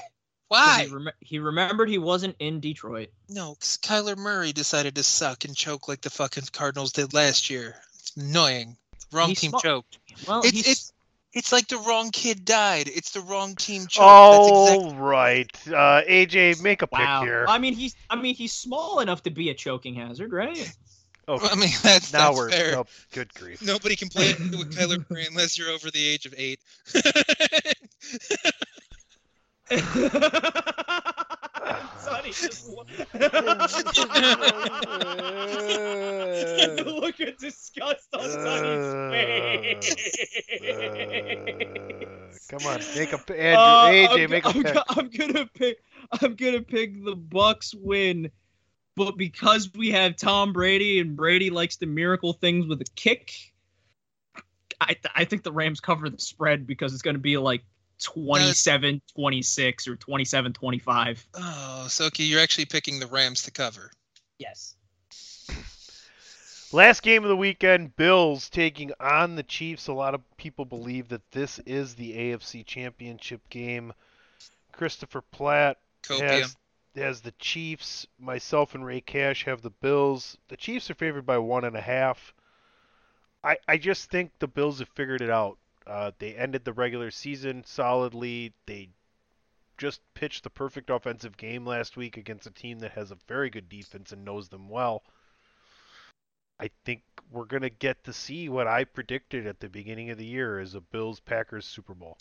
Why? He, rem- he remembered he wasn't in Detroit. No, because Kyler Murray decided to suck and choke like the fucking Cardinals did last year. It's annoying. Wrong He's team choked. Well, It's, he's it's it's like the wrong kid died. It's the wrong team choked. That's exactly All right, uh, AJ, make a wow. pick here. I mean, he's I mean he's small enough to be a choking hazard, right? Oh, I mean, that's now that's we're fair. oh, good grief. Nobody can play <laughs> with Kyler Murray unless you're over the age of eight. <laughs> <laughs> <laughs> Sonny just the <laughs> <laughs> look of disgust on Sonny's face. Come on, make a p- Andrew, Uh, AJ, I'm, make a I'm, pick. I'm gonna pick. I'm gonna pick the Bucks win, but because we have Tom Brady and Brady likes to miracle things with a kick, I th- I think the Rams cover the spread because it's gonna be like 27 26 or 27 25. Oh, Soki, you're actually picking the Rams to cover. Yes. <laughs> Last game of the weekend, Bills taking on the Chiefs. A lot of people believe that this is the AFC Championship game. Christopher Platt has, has the Chiefs. Myself and Ray Cash have the Bills. The Chiefs are favored by one and a half. I, I just think the Bills have figured it out. Uh, they ended the regular season solidly. They just pitched the perfect offensive game last week against a team that has a very good defense and knows them well. I think we're going to get to see what I predicted at the beginning of the year as a Bills Packers Super Bowl.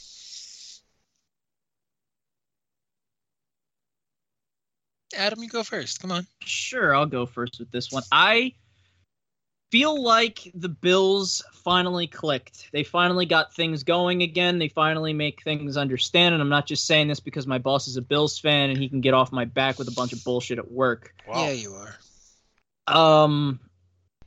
Adam, you go first. Come on. Sure, I'll go first with this one. I feel like the Bills finally clicked. They finally got things going again. They finally make things understand. And I'm not just saying this because my boss is a Bills fan and he can get off my back with a bunch of bullshit at work. Yeah, you are. Um,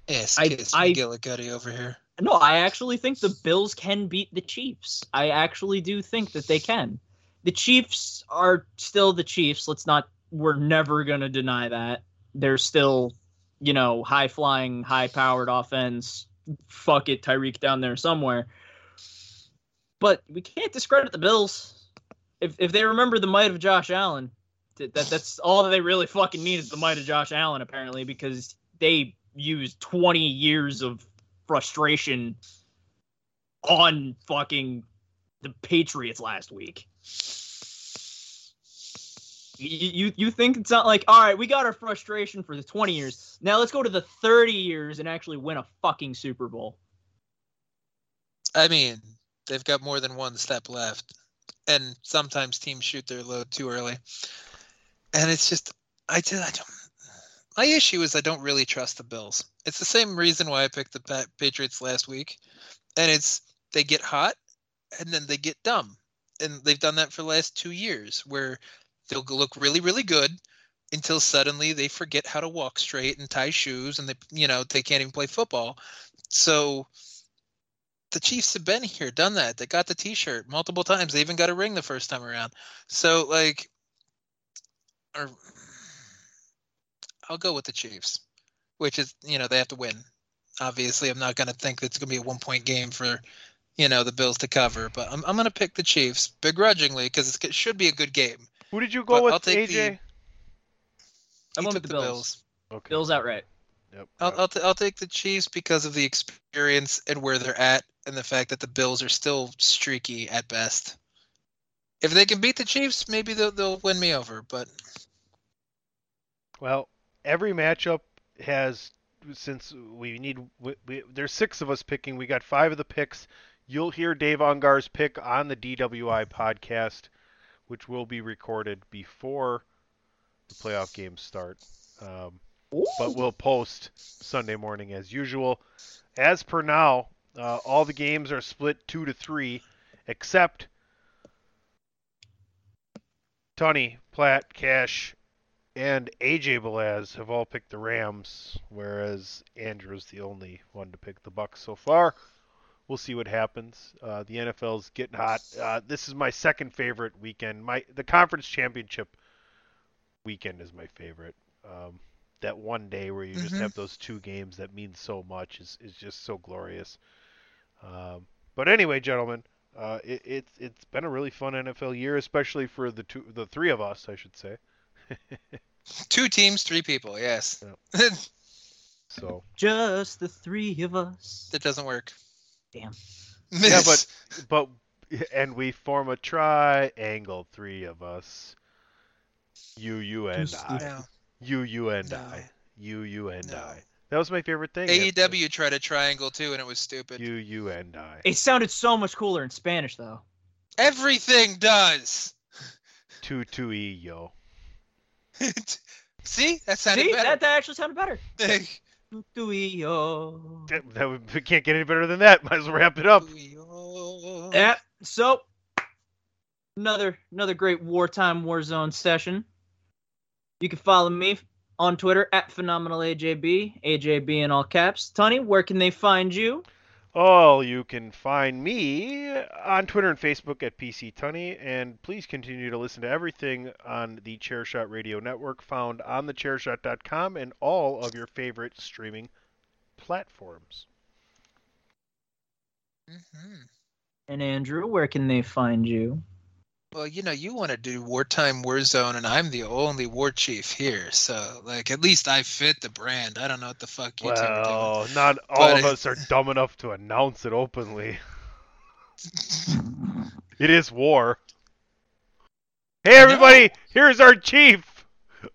Yes, I- kiss I- McGillicuddy over here. no, I actually think the Bills can beat the Chiefs. I actually do think that they can. The Chiefs are still the Chiefs. Let's not, we're never going to deny that. They're still, you know, high flying, high powered offense. Fuck it, Tyreek down there somewhere. But we can't discredit the Bills. If, if they remember the might of Josh Allen, that, that that's all that they really fucking need is the might of Josh Allen, apparently, because they used 20 years of frustration on fucking the Patriots last week. You, you think it's not like all right, we got our frustration for the 20 years. Now let's go to the 30 years and actually win a fucking Super Bowl. I mean, they've got more than one step left, and sometimes teams shoot their load too early, and it's just I just I don't. My issue is I don't really trust the Bills. It's the same reason why I picked the Patriots last week, and it's they get hot and then they get dumb, and they've done that for the last two years where they'll look really really good until suddenly they forget how to walk straight and tie shoes and they you know they can't even play football. So the Chiefs have been here, done that. They got the T-shirt multiple times. They even got a ring the first time around. So like, or I'll go with the Chiefs, which is you know they have to win. Obviously, I'm not going to think it's going to be a one point game for you know the Bills to cover, but I'm I'm going to pick the Chiefs begrudgingly because it should be a good game. Who did you go But with, I'll take AJ? the- I'm went took with the the Bills. Okay. Bills outright. Yep. I'll I'll, t- I'll take the Chiefs because of the experience and where they're at, and the fact that the Bills are still streaky at best. If they can beat the Chiefs, maybe they'll they'll win me over. But Well, every matchup has since we need we, we, there's six of us picking. We got five of the picks. You'll hear Dave Ungar's pick on the DWI podcast, which will be recorded before the playoff games start. Um, but we'll post Sunday morning as usual. As per now, uh, all the games are split two to three, except Tony, Platt, Cash, and AJ Balaz have all picked the Rams, whereas Andrew's the only one to pick the Bucks so far. We'll see what happens. Uh, the NFL's getting hot. Uh, this is my second favorite weekend. My the conference championship weekend is my favorite. Um, that one day where you just Mhm. have those two games that mean so much is, is just so glorious. Um, but anyway, gentlemen, uh, it, it's it's been a really fun NFL year, especially for the two the three of us, I should say. <laughs> Two teams, three people. Yes. <laughs> So Just the three of us. that doesn't work. Damn. yeah, but <laughs> but and we form a triangle, three of us. You, you, and Just I. No. You, you, and No. I. You, you, and No. I. That was my favorite thing. AEW tried a triangle too, and it was stupid. You, you, and I. It sounded so much cooler in Spanish, though. Everything does. Two, two, e, yo. <laughs> See, that sounded See, better. that, that actually sounded better. Tuyo. That, that would, we can't get any better than that. <laughs> Might as well wrap it up. Yeah. So another another great wartime warzone session. You can follow me on Twitter at phenomenal AJB, AJB in all caps. Tony, where can they find you? Oh, you can find me on Twitter and Facebook at PC Tunney, and please continue to listen to everything on the Chairshot Radio Network, found on thechairshot.com and all of your favorite streaming platforms. hmm And Andrew, where can they find you? Well, you know, you want to do wartime warzone, and I'm the only war chief here, so like at least I fit the brand. I don't know what the fuck you two are Well, not all But of it- us are dumb enough to announce it openly. <laughs> It is war. Hey, everybody! Here's our chief.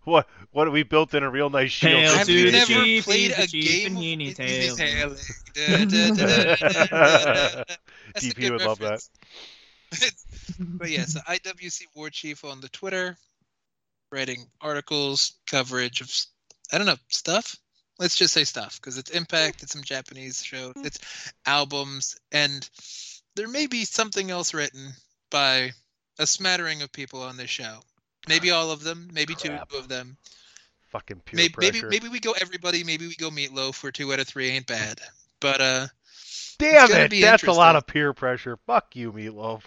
What? What we built in a real nice shield. Hail Have you the never chief, played a chief, game and of- he needs he needs hail. hail. Da, da, da, da, da. <laughs> DP good would love that. <laughs> but yes, IWC War Chief on the Twitter, writing articles, coverage of I don't know stuff. Let's just say stuff because it's Impact, it's some Japanese show, it's albums, and there may be something else written by a smattering of people on this show. Maybe all of them, maybe Crap. two of them. Fucking pure Maybe, maybe pressure. maybe we go everybody. Maybe we go Meatloaf. Where two out of three ain't bad. But uh, Damn it! That's a lot of peer pressure. Fuck you, Meatloaf.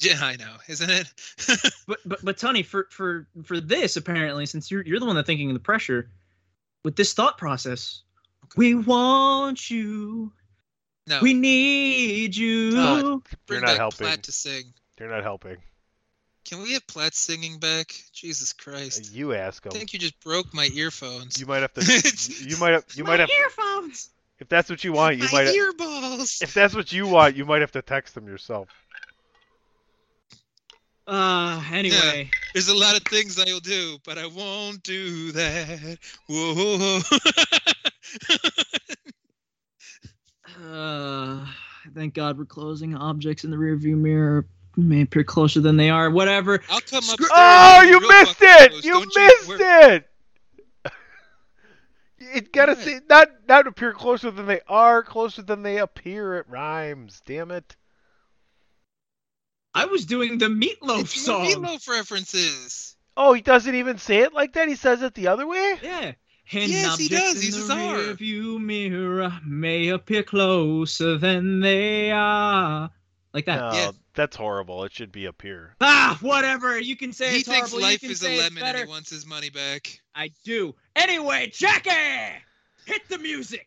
Yeah, I know, isn't it? <laughs> But but but Tony, for for for this apparently, since you're you're the one that's thinking of the pressure, with this thought process, we want you, No, we need you. God. You're not helping. Platt to sing. You're not helping. Can we get Platt singing back? Jesus Christ! You ask I think you just broke my earphones. You might have to. <laughs> you might have. You might have. earphones. If that's what you want, you my might. Have, earballs. if that's what you want, you might have to text them yourself. Uh, anyway, There's a lot of things I'll do, but I won't do that. Whoa. <laughs> uh, thank God we're closing objects in the rearview mirror. May appear closer than they are. Whatever. I'll come up. Oh, you missed it! You missed it! It gotta What? say not not appear closer than they are, closer than they appear. It rhymes. Damn it! I was doing the Meatloaf It's song. Meatloaf references. Oh, he doesn't even say it like that. He says it the other way. Yeah. Hidden Yes, he does. He's the a czar. rearview mirror may appear closer than they are. Like that. No, Yeah. that's horrible. It should be appear. Ah, whatever. You can say He it's thinks horrible. you life can is a lemon and he wants his money back. I do. Anyway, Jackie, hit the music.